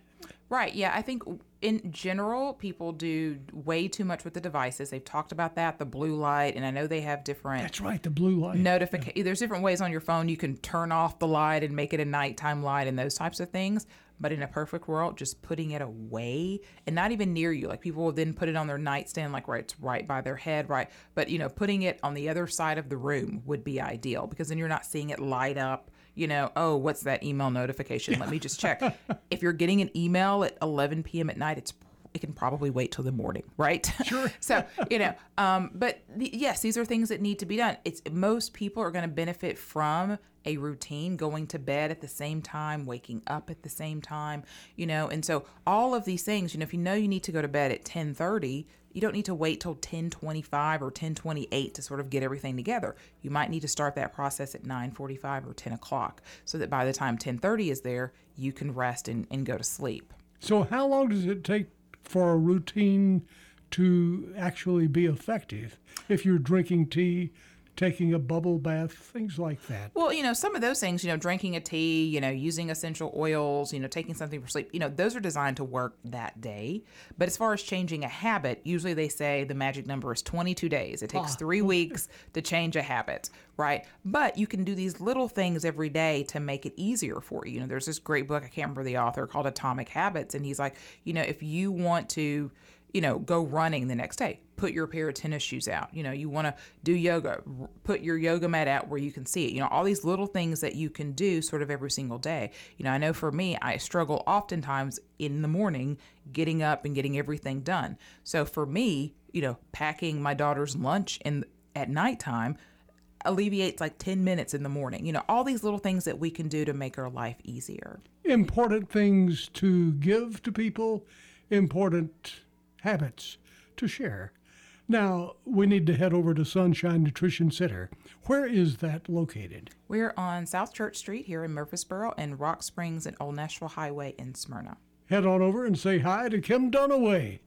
Speaker 95: Right. Yeah. I think in general, people do way too much with the devices. They've talked about that, the blue light, and I know they have different.
Speaker 49: That's right, the blue light.
Speaker 95: Notification. There's different ways on your phone you can turn off the light and make it a nighttime light and those types of things. But in a perfect world, just putting it away and not even near you. Like people will then put it on their nightstand, like right, it's right by their head, right. But you know, putting it on the other side of the room would be ideal because then you're not seeing it light up you know, oh, what's that email notification? Let me just check. if you're getting an email at 11 p.m. at night, it's it can probably wait till the morning, right? Sure. so you know, um, but the, yes, these are things that need to be done. It's most people are going to benefit from a routine, going to bed at the same time, waking up at the same time, you know, and so all of these things, you know, if you know you need to go to bed at 10:30, you don't need to wait till 10:25 or 10:28 to sort of get everything together. You might need to start that process at 9:45 or 10 o'clock, so that by the time 10:30 is there, you can rest and, and go to sleep.
Speaker 49: So, how long does it take for a routine to actually be effective. If you're drinking tea, taking a bubble bath, things like that?
Speaker 95: Well, you know, some of those things, you know, drinking a tea, you know, using essential oils, you know, taking something for sleep, you know, those are designed to work that day. But as far as changing a habit, usually they say the magic number is 22 days. It takes
Speaker 96: Ah.
Speaker 95: three weeks to change a habit, right? But you can do these little things every day to make it easier for you. You know, there's this great book, I can't remember the author, called Atomic Habits. And he's like, you know, if you want to, you know, go running the next day. Put your pair of tennis shoes out. You know, you want to do yoga, put your yoga mat out where you can see it. You know, all these little things that you can do sort of every single day. You know, I know for me, I struggle oftentimes in the morning getting up and getting everything done. So for me, you know, packing my daughter's lunch in at nighttime alleviates like 10 minutes in the morning. You know, all these little things that we can do to make our life easier.
Speaker 49: Important things to give to people, important habits to share. Now, we need to head over to Sunshine Nutrition Center. Where is that located?
Speaker 95: We're on South Church Street here in Murfreesboro and Rock Springs and Old Nashville Highway in Smyrna.
Speaker 49: Head on over and say hi to Kim Dunaway.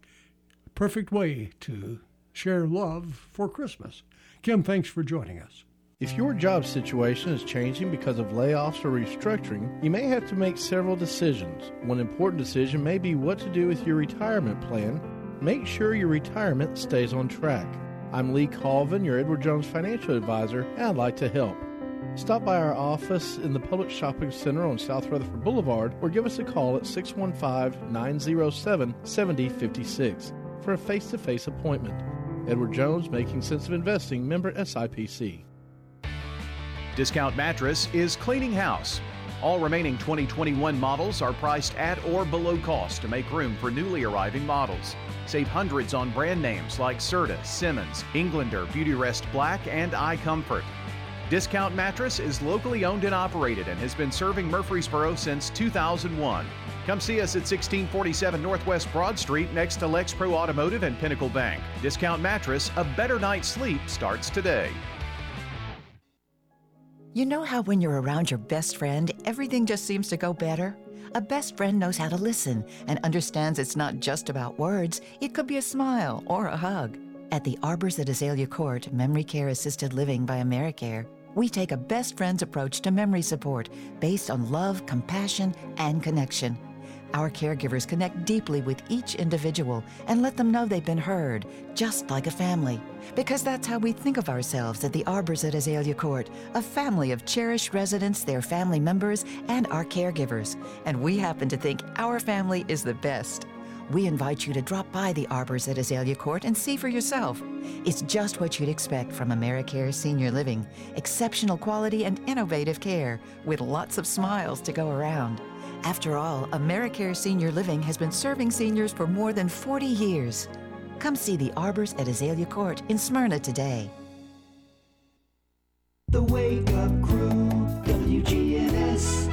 Speaker 49: Perfect way to share love for Christmas. Kim, thanks for joining us.
Speaker 97: If your job situation is changing because of layoffs or restructuring, you may have to make several decisions. One important decision may be what to do with your retirement plan. Make sure your retirement stays on track. I'm Lee Colvin, your Edward Jones financial advisor, and I'd like to help. Stop by our office in the Publix Shopping Center on South Rutherford Boulevard or give us a call at 615 907 7056 for a face to face appointment. Edward Jones, Making Sense of Investing, member SIPC.
Speaker 98: Discount Mattress is cleaning house. All remaining 2021 models are priced at or below cost to make room for newly arriving models. Save hundreds on brand names like Serta, Simmons, Englander, Beautyrest Black, and iComfort. Discount Mattress is locally owned and operated and has been serving Murfreesboro since 2001. Come see us at 1647 Northwest Broad Street next to Lex Pro Automotive and Pinnacle Bank. Discount Mattress, a better night's sleep starts today.
Speaker 99: You know how when you're around your best friend, everything just seems to go better? A best friend knows how to listen and understands it's not just about words, it could be a smile or a hug. At the Arbors at Azalea Court Memory Care Assisted Living by AmeriCare, we take a best friend's approach to memory support based on love, compassion, and connection. Our caregivers connect deeply with each individual and let them know they've been heard, just like a family. Because that's how we think of ourselves at the Arbors at Azalea Court a family of cherished residents, their family members, and our caregivers. And we happen to think our family is the best. We invite you to drop by the Arbors at Azalea Court and see for yourself. It's just what you'd expect from AmeriCare Senior Living exceptional quality and innovative care, with lots of smiles to go around. After all, AmeriCare Senior Living has been serving seniors for more than 40 years. Come see the arbors at Azalea Court in Smyrna today.
Speaker 100: The Wake Up Crew, WGNS.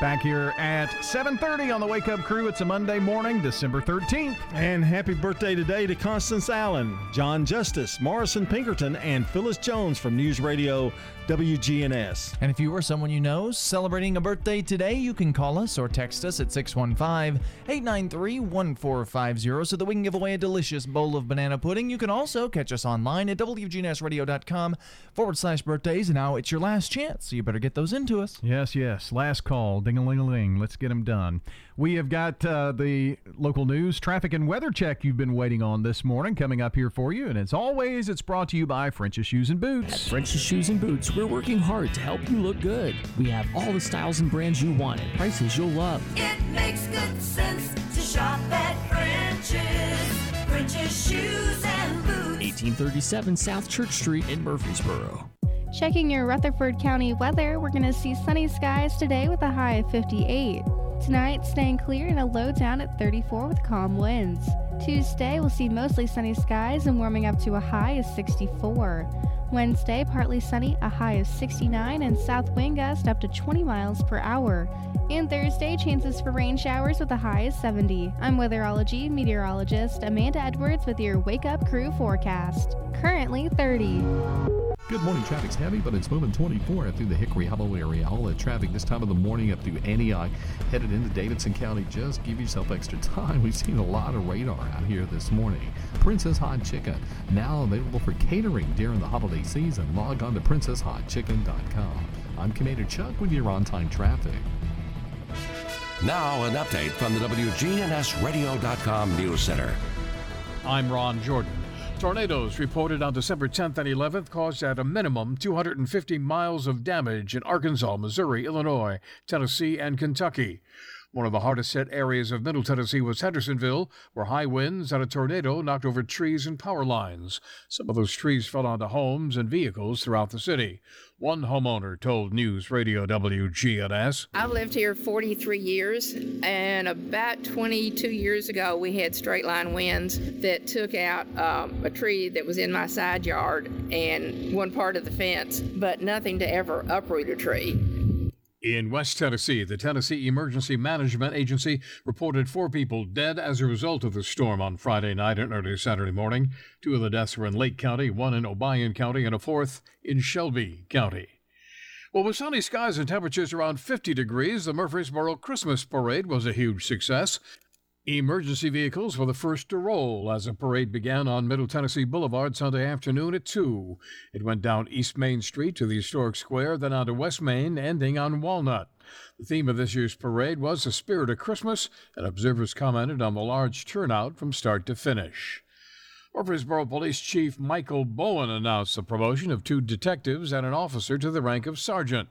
Speaker 4: Back here at 7:30 on the Wake Up Crew. It's a Monday morning, December 13th.
Speaker 2: And happy birthday today to Constance Allen, John Justice, Morrison Pinkerton, and Phyllis Jones from News Radio WGNS.
Speaker 6: And if you or someone you know is celebrating a birthday today, you can call us or text us at 615 893 1450 so that we can give away a delicious bowl of banana pudding. You can also catch us online at WGNSradio.com forward slash birthdays. And now it's your last chance, so you better get those into us.
Speaker 4: Yes, yes. Last call. Ding a ling a ling. Let's get them done. We have got uh, the local news, traffic, and weather check you've been waiting on this morning coming up here for you. And as always, it's brought to you by French's Shoes and Boots.
Speaker 85: At French's Shoes and Boots, we're working hard to help you look good. We have all the styles and brands you want at prices you'll love.
Speaker 101: It makes good sense to shop at French's. French's Shoes and Boots.
Speaker 85: 1837 South Church Street in Murfreesboro.
Speaker 7: Checking your Rutherford County weather, we're going to see sunny skies today with a high of 58. Tonight, staying clear and a low down at 34 with calm winds. Tuesday, we'll see mostly sunny skies and warming up to a high of 64. Wednesday, partly sunny, a high of 69, and south wind gust up to 20 miles per hour. And Thursday, chances for rain showers with a high of 70. I'm weatherology meteorologist Amanda Edwards with your Wake Up Crew forecast. Currently 30.
Speaker 31: Good morning. Traffic's heavy, but it's moving 24 through the Hickory Hollow area. All the traffic this time of the morning up through Antioch, headed into Davidson County. Just give yourself extra time. We've seen a lot of radar out here this morning. Princess Hot Chicken, now available for catering during the holiday season. Log on to princesshotchicken.com. I'm Commander Chuck with your on time traffic.
Speaker 1: Now, an update from the WGNSradio.com News Center.
Speaker 20: I'm Ron Jordan. Tornadoes reported on December 10th and 11th caused at a minimum 250 miles of damage in Arkansas, Missouri, Illinois, Tennessee, and Kentucky. One of the hardest hit areas of Middle Tennessee was Hendersonville, where high winds and a tornado knocked over trees and power lines. Some of those trees fell onto homes and vehicles throughout the city. One homeowner told News Radio WGNS.
Speaker 95: I've lived here 43 years, and about 22 years ago, we had straight line winds that took out um, a tree that was in my side yard and one part of the fence, but nothing to ever uproot a tree.
Speaker 20: In West Tennessee, the Tennessee Emergency Management Agency reported four people dead as a result of the storm on Friday night and early Saturday morning. Two of the deaths were in Lake County, one in Obion County, and a fourth in Shelby County. Well, with sunny skies and temperatures around 50 degrees, the Murfreesboro Christmas Parade was a huge success. Emergency vehicles were the first to roll as the parade began on Middle Tennessee Boulevard Sunday afternoon at 2. It went down East Main Street to the historic square, then onto West Main, ending on Walnut. The theme of this year's parade was the spirit of Christmas, and observers commented on the large turnout from start to finish. Murfreesboro Police Chief Michael Bowen announced the promotion of two detectives and an officer to the rank of sergeant.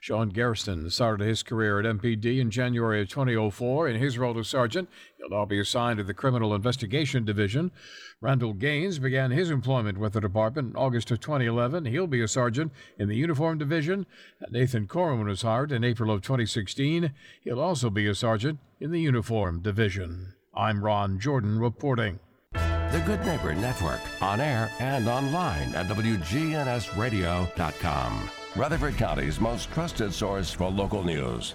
Speaker 20: Sean Garrison started his career at MPD in January of 2004 in his role as sergeant. He'll now be assigned to the Criminal Investigation Division. Randall Gaines began his employment with the department in August of 2011. He'll be a sergeant in the Uniform Division. Nathan Corwin was hired in April of 2016. He'll also be a sergeant in the Uniform Division. I'm Ron Jordan reporting.
Speaker 1: The Good Neighbor Network, on air and online at WGNSradio.com. Rutherford County's most trusted source for local news.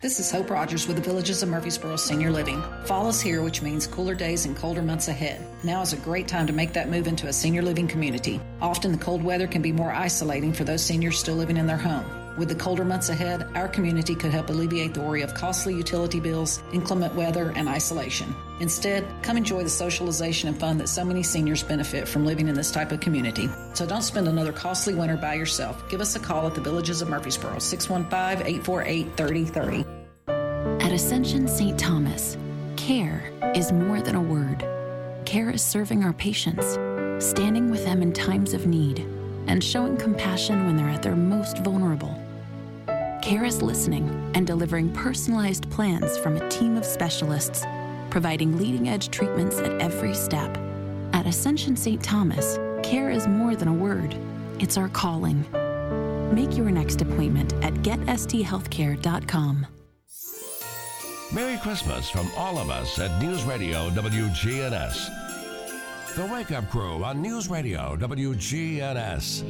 Speaker 102: This is Hope Rogers with the Villages of Murfreesboro Senior Living. Fall is here, which means cooler days and colder months ahead. Now is a great time to make that move into a senior living community. Often the cold weather can be more isolating for those seniors still living in their home. With the colder months ahead, our community could help alleviate the worry of costly utility bills, inclement weather, and isolation. Instead, come enjoy the socialization and fun that so many seniors benefit from living in this type of community. So don't spend another costly winter by yourself. Give us a call at the Villages of Murfreesboro, 615 848 3030.
Speaker 103: At Ascension St. Thomas, care is more than a word. Care is serving our patients, standing with them in times of need, and showing compassion when they're at their most vulnerable.
Speaker 104: CARE is listening and delivering personalized plans from a team of specialists, providing leading edge treatments at every step. At Ascension St. Thomas, care is more than a word, it's our calling. Make your next appointment at getsthealthcare.com.
Speaker 1: Merry Christmas from all of us at News Radio WGNS. The Wake Up Crew on News Radio WGNS.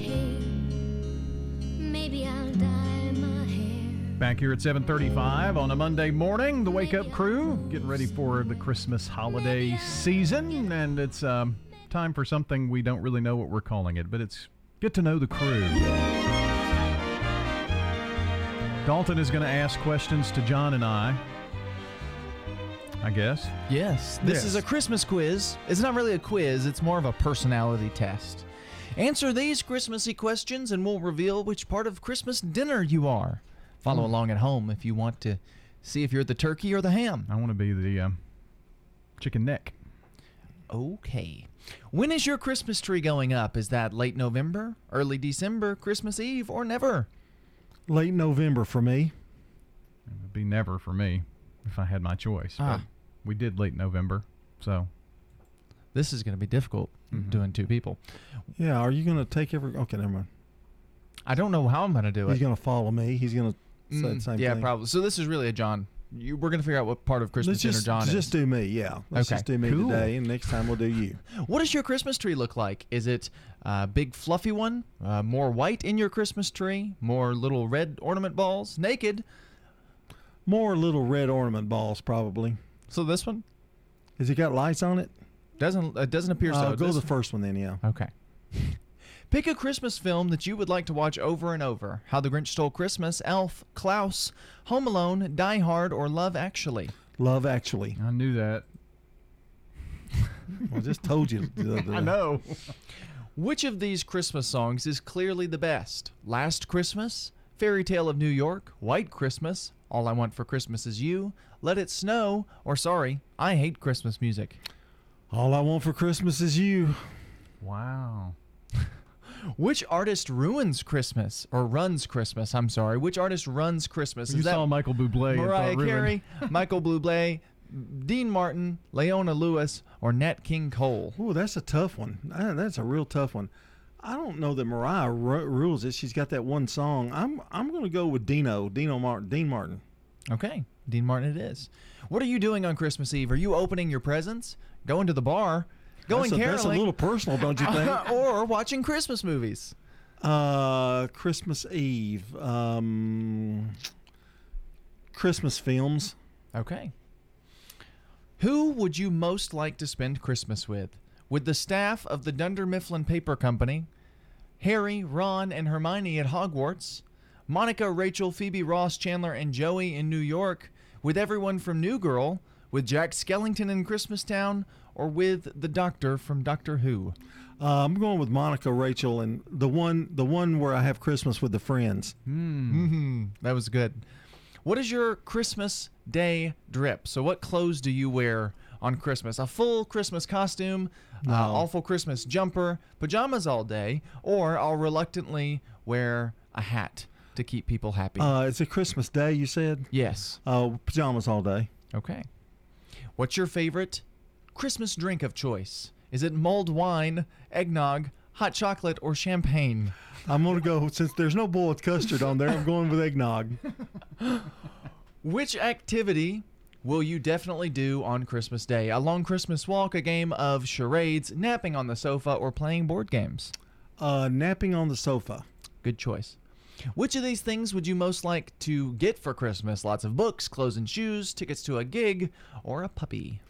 Speaker 4: Back here at 7:35 on a Monday morning, the Wake Up Crew getting ready for the Christmas holiday season, and it's um, time for something we don't really know what we're calling it, but it's get to know the crew. Dalton is going to ask questions to John and I. I guess.
Speaker 6: Yes, this
Speaker 4: Yes.
Speaker 6: is a Christmas quiz. It's not really a quiz, it's more of a personality test. Answer these Christmassy questions and we'll reveal which part of Christmas dinner you are. Follow
Speaker 4: Hmm.
Speaker 6: along at home if you want to see if you're the turkey or the ham.
Speaker 4: I want to be the um, chicken neck.
Speaker 6: Okay. When is your Christmas tree going up? Is that late November, early December, Christmas Eve, or never?
Speaker 2: Late November for me.
Speaker 4: It would be never for me if I had my choice.
Speaker 6: Ah.
Speaker 4: But we did late November, so
Speaker 6: This is going to be difficult
Speaker 4: Mm-hmm.
Speaker 6: doing two people.
Speaker 2: Yeah, are you going to take every. Okay, never mind.
Speaker 6: I don't know how I'm going to do
Speaker 2: He's
Speaker 6: it.
Speaker 2: He's going to follow me. He's going to the
Speaker 6: Mm,
Speaker 2: same
Speaker 6: yeah,
Speaker 2: thing.
Speaker 6: probably. So this is really a John. You, we're going to figure out what part of Christmas
Speaker 2: Let's
Speaker 6: dinner
Speaker 2: just,
Speaker 6: John is.
Speaker 2: just do me, yeah. Let's
Speaker 6: Okay.
Speaker 2: just do me
Speaker 6: Cool.
Speaker 2: today, and next time we'll do you.
Speaker 6: What does your Christmas tree look like? Is it a big fluffy one? Uh, more white in your Christmas tree? More little red ornament balls? Naked?
Speaker 2: More little red ornament balls, probably.
Speaker 6: So this one
Speaker 2: Has it got lights on it?
Speaker 6: doesn't it doesn't appear
Speaker 2: Uh,
Speaker 6: so.
Speaker 2: go the first one then, yeah.
Speaker 6: Okay. Pick a Christmas film that you would like to watch over and over. How the Grinch Stole Christmas, Elf, Klaus, Home Alone, Die Hard, or Love Actually.
Speaker 2: Love Actually.
Speaker 4: I knew that.
Speaker 2: I just told you. the- the-
Speaker 4: I know.
Speaker 6: Which of these Christmas songs is clearly the best? Last Christmas, Fairy Tale of New York, White Christmas, All I Want for Christmas Is You, Let It Snow, or sorry, I Hate Christmas Music.
Speaker 2: All I want for Christmas is you.
Speaker 4: Wow.
Speaker 6: Which artist ruins Christmas or runs Christmas? I'm sorry. Which artist runs Christmas?
Speaker 4: You
Speaker 6: Is that
Speaker 4: saw Michael Bublé. and
Speaker 6: Mariah
Speaker 4: thought ruined.
Speaker 6: Carey, Michael Bublé, Dean Martin, Leona Lewis, or Nat King Cole?
Speaker 2: Ooh, that's a tough one. That's a real tough one. I don't know that Mariah ru- rules it. She's got that one song. I'm I'm going to go with Dino, Dino Martin, Dean Martin.
Speaker 6: Okay, Dean Martin it is. What are you doing on Christmas Eve? Are you opening your presents, going to the bar, going
Speaker 2: that's a,
Speaker 6: caroling,
Speaker 2: that's a little personal, don't you think?
Speaker 6: or watching Christmas movies?
Speaker 2: uh, Christmas Eve, um, Christmas films.
Speaker 6: Okay. Who would you most like to spend Christmas with? With the staff of the Dunder Mifflin Paper Company, Harry, Ron, and Hermione at Hogwarts, Monica, Rachel, Phoebe, Ross, Chandler, and Joey in New York, with everyone from New Girl, with Jack Skellington in Christmastown, or with the Doctor from Doctor Who?
Speaker 2: Uh, I'm going with Monica, Rachel, and the one the one where I have Christmas with the friends.
Speaker 6: Hmm. That was good. What is your Christmas day drip? So, what clothes do you wear on Christmas? A full Christmas costume, uh, awful Christmas jumper, pajamas all day, or I'll reluctantly wear a hat to keep people happy?
Speaker 2: Uh, it's a Christmas day, you said?
Speaker 6: yes.
Speaker 2: Uh, pajamas all day.
Speaker 6: Okay. What's your favorite Christmas drink of choice? Is it mulled wine, eggnog, hot chocolate, or champagne?
Speaker 2: I'm going to go, since there's no boiled custard on there, I'm going with eggnog.
Speaker 6: Which activity will you definitely do on Christmas Day? A long Christmas walk, a game of charades, napping on the sofa, or playing board games?
Speaker 2: Uh, napping on the sofa.
Speaker 6: Good choice. Which of these things would you most like to get for Christmas? Lots of books, clothes and shoes, tickets to a gig, or a puppy?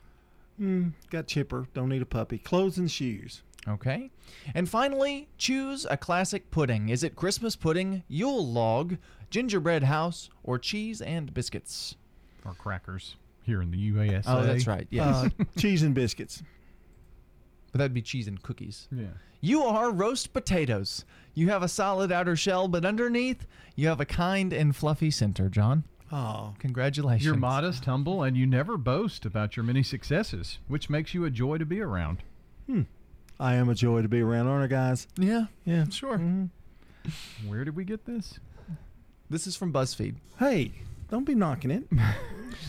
Speaker 2: Mm, got chipper. Don't need a puppy. Clothes and shoes.
Speaker 6: Okay. And finally, choose a classic pudding. Is it Christmas pudding, Yule log, gingerbread house, or cheese and biscuits?
Speaker 4: Or crackers here in the USA.
Speaker 6: Oh, that's right. Yes.
Speaker 2: Uh, cheese and biscuits.
Speaker 6: But that'd be cheese and cookies.
Speaker 4: Yeah.
Speaker 6: You are roast potatoes. You have a solid outer shell, but underneath, you have a kind and fluffy center, John.
Speaker 2: Oh,
Speaker 6: Congratulations.
Speaker 4: You're modest, humble, and you never boast about your many successes, which makes you a joy to be around. Hmm.
Speaker 2: I am a joy to be around, aren't I, guys?
Speaker 6: Yeah.
Speaker 2: Yeah.
Speaker 6: Sure.
Speaker 4: Where did we get this?
Speaker 6: This is from BuzzFeed.
Speaker 2: Hey, don't be knocking it.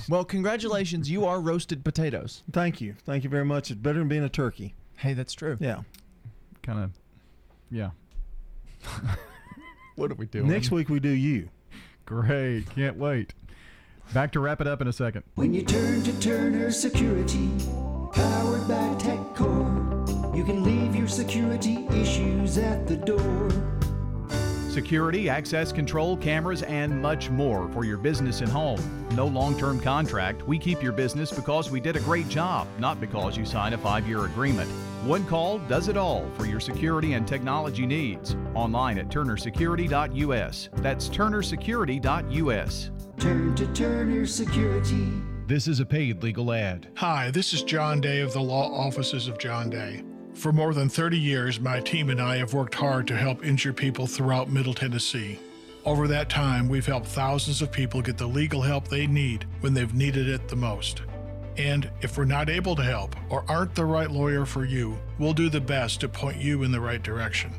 Speaker 6: Well, congratulations, you are roasted potatoes.
Speaker 2: Thank you. Thank you very much. It's better than being a turkey.
Speaker 6: Hey, that's true.
Speaker 2: Yeah.
Speaker 4: Kind of, yeah. what are we doing?
Speaker 2: Next week we do you.
Speaker 4: Great. Can't wait. Back to wrap it up in a second.
Speaker 18: When you turn to Turner Security, powered by TechCore, you can leave your security issues at the door.
Speaker 105: Security, access control, cameras, and much more for your business and home. No long term contract. We keep your business because we did a great job, not because you signed a five year agreement. One call does it all for your security and technology needs. Online at turnersecurity.us. That's turnersecurity.us.
Speaker 18: Turn to Turner Security.
Speaker 105: This is a paid legal ad.
Speaker 85: Hi, this is John Day of the Law Offices of John Day. For more than 30 years, my team and I have worked hard to help injured people throughout Middle Tennessee. Over that time, we've helped thousands of people get the legal help they need when they've needed it the most. And if we're not able to help or aren't the right lawyer for you, we'll do the best to point you in the right direction.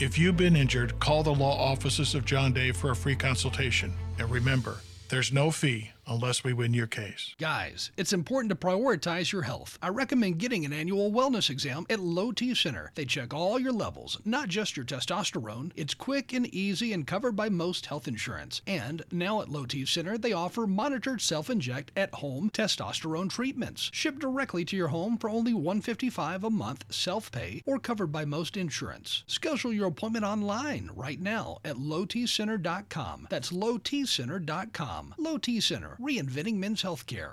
Speaker 85: If you've been injured, call the law offices of John Day for a free consultation. And remember, there's no fee unless we win your case.
Speaker 106: Guys, it's important to prioritize your health. I recommend getting an annual wellness exam at Low T Center. They check all your levels, not just your testosterone. It's quick and easy and covered by most health insurance. And now at Low T Center, they offer monitored self-inject at home testosterone treatments, shipped directly to your home for only 155 a month self-pay or covered by most insurance. Schedule your appointment online right now at lowtcenter.com. That's lowtcenter.com. Low T Center, reinventing men's healthcare.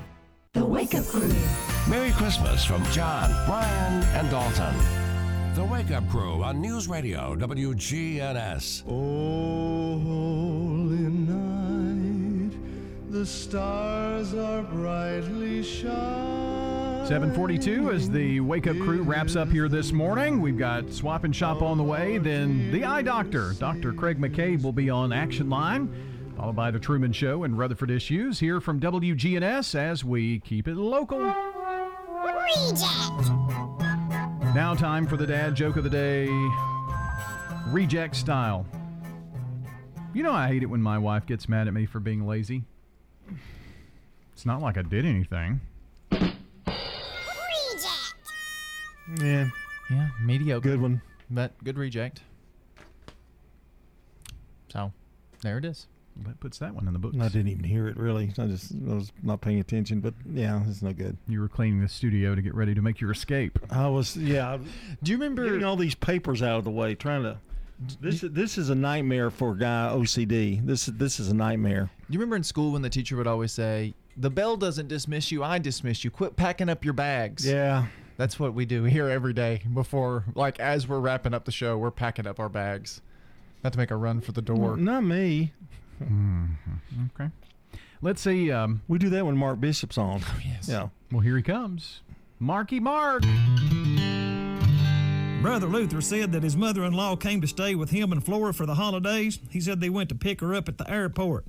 Speaker 18: The Wake Up Crew.
Speaker 1: Merry Christmas from John, Brian, and Dalton. The Wake Up Crew on News Radio WGNS.
Speaker 107: Oh, holy night, the stars are brightly shining.
Speaker 4: 742 as the Wake Up Crew wraps up here this morning. We've got Swap and Shop on the way. Then the Eye Doctor, Dr. Craig McCabe, will be on Action Line, followed by the Truman Show and Rutherford Issues here from WGNS as we keep it local. Reject! Now, time for the dad joke of the day, reject style. You know, I hate it when my wife gets mad at me for being lazy. It's not like I did anything. Reject!
Speaker 2: Yeah.
Speaker 6: Yeah, mediocre.
Speaker 2: Good one.
Speaker 6: But good reject. So, there it is.
Speaker 4: That puts that one in the books.
Speaker 2: I didn't even hear it really. I just I was not paying attention, but yeah, it's no good.
Speaker 4: You were cleaning the studio to get ready to make your escape.
Speaker 2: I was yeah.
Speaker 6: Do you remember
Speaker 2: getting all these papers out of the way, trying to? This this is a nightmare for a guy OCD. This this is a nightmare.
Speaker 6: Do you remember in school when the teacher would always say, "The bell doesn't dismiss you, I dismiss you. Quit packing up your bags."
Speaker 2: Yeah.
Speaker 6: That's what we do here every day before like as we're wrapping up the show, we're packing up our bags. Not to make a run for the door.
Speaker 2: Not me.
Speaker 4: Mm-hmm. Okay. Let's see. Um,
Speaker 2: we do that when Mark Bishop's on.
Speaker 6: Oh, yes.
Speaker 2: Yeah.
Speaker 4: Well, here he comes. Marky Mark.
Speaker 94: Brother Luther said that his mother in law came to stay with him and Flora for the holidays. He said they went to pick her up at the airport.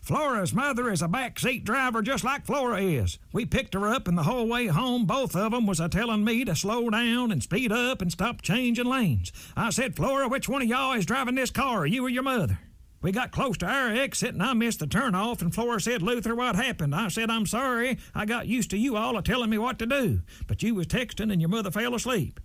Speaker 94: Flora's mother is a backseat driver just like Flora is. We picked her up, and the whole way home, both of of 'em was a telling me to slow down and speed up and stop changing lanes. I said, Flora, which one of y'all is driving this car, you or your mother? We got close to our exit and I missed the turnoff, and Flora said, Luther, what happened? I said, I'm sorry. I got used to you all a telling me what to do. But you was texting and your mother fell asleep.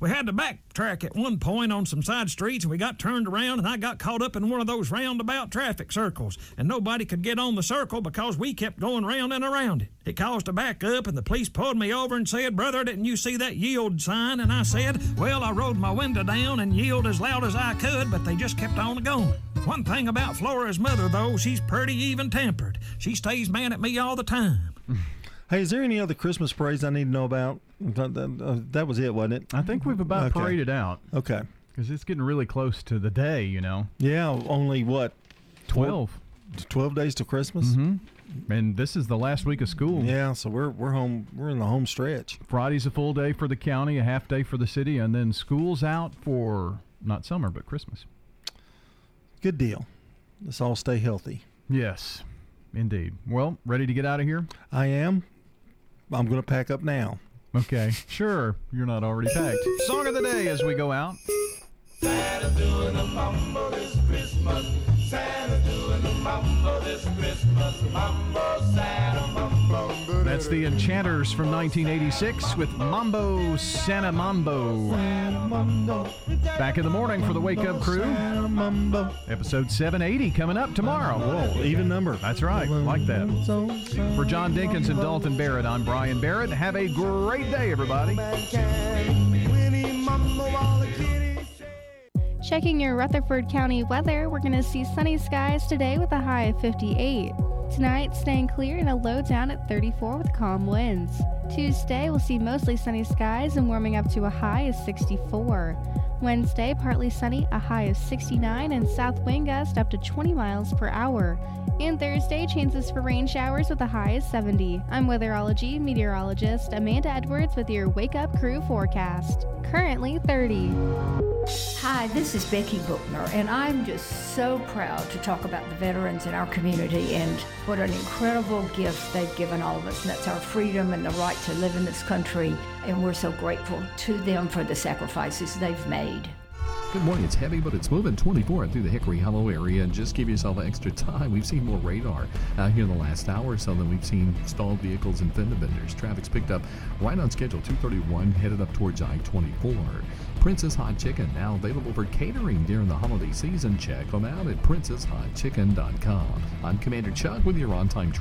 Speaker 94: We had to backtrack at one point on some side streets and we got turned around and I got caught up in one of those roundabout traffic circles and nobody could get on the circle because we kept going round and around it. It caused a back up and the police pulled me over and said, Brother, didn't you see that yield sign? And I said, Well, I rolled my window down and yelled as loud as I could, but they just kept on going. One thing about Flora's mother, though, she's pretty even tempered. She stays mad at me all the time.
Speaker 2: Hey, is there any other Christmas parades I need to know about? That, that- uh, that was it, wasn't it?
Speaker 4: I think we've about
Speaker 2: Okay.
Speaker 4: paraded out.
Speaker 2: Okay.
Speaker 4: Because it's getting really close to the day, you know.
Speaker 2: Yeah, only what?
Speaker 4: 12.
Speaker 2: 12 days to Christmas.
Speaker 4: Mm-hmm. And this is the last week of school.
Speaker 2: Yeah, so we're we're home. We're in the home stretch.
Speaker 4: Friday's a full day for the county, a half day for the city, and then school's out for not summer but Christmas.
Speaker 2: Good deal. Let's all stay healthy.
Speaker 4: Yes, indeed. Well, ready to get out of here?
Speaker 2: I am. I'm going to pack up now.
Speaker 4: Okay, sure. You're not already packed. Song of the day as we go out.
Speaker 108: Santa's doing a mambo this Christmas. Santa's doing a mambo this Christmas. Mambo, Santa, mambo.
Speaker 4: That's the Enchanters from 1986 with Mambo Santa Mambo. Back in the morning for the Wake Up Crew. Episode 780 coming up tomorrow.
Speaker 2: Whoa, even number.
Speaker 4: That's right. Like that. For John Dinkins and Dalton Barrett, I'm Brian Barrett. Have a great day, everybody.
Speaker 7: Checking your Rutherford County weather, we're going to see sunny skies today with a high of 58. Tonight, staying clear and a low down at 34 with calm winds. Tuesday, we'll see mostly sunny skies and warming up to a high of 64. Wednesday, partly sunny, a high of 69, and south wind gust up to 20 miles per hour. And Thursday, chances for rain showers with a high of 70. I'm weatherology meteorologist Amanda Edwards with your Wake Up Crew forecast. Currently 30.
Speaker 85: Hi, this is Becky Bookner, and I'm just so proud to talk about the veterans in our community and what an incredible gift they've given all of us. And that's our freedom and the right to live in this country. And we're so grateful to them for the sacrifices they've made.
Speaker 31: Good morning. It's heavy, but it's moving 24 through the Hickory Hollow area. And just give yourself extra time. We've seen more radar out here in the last hour or so than we've seen stalled vehicles and fender benders. Traffic's picked up right on schedule 231, headed up towards I 24. Prince's Hot Chicken now available for catering during the holiday season. Check them out at princeshotchicken.com. I'm Commander Chuck with your on time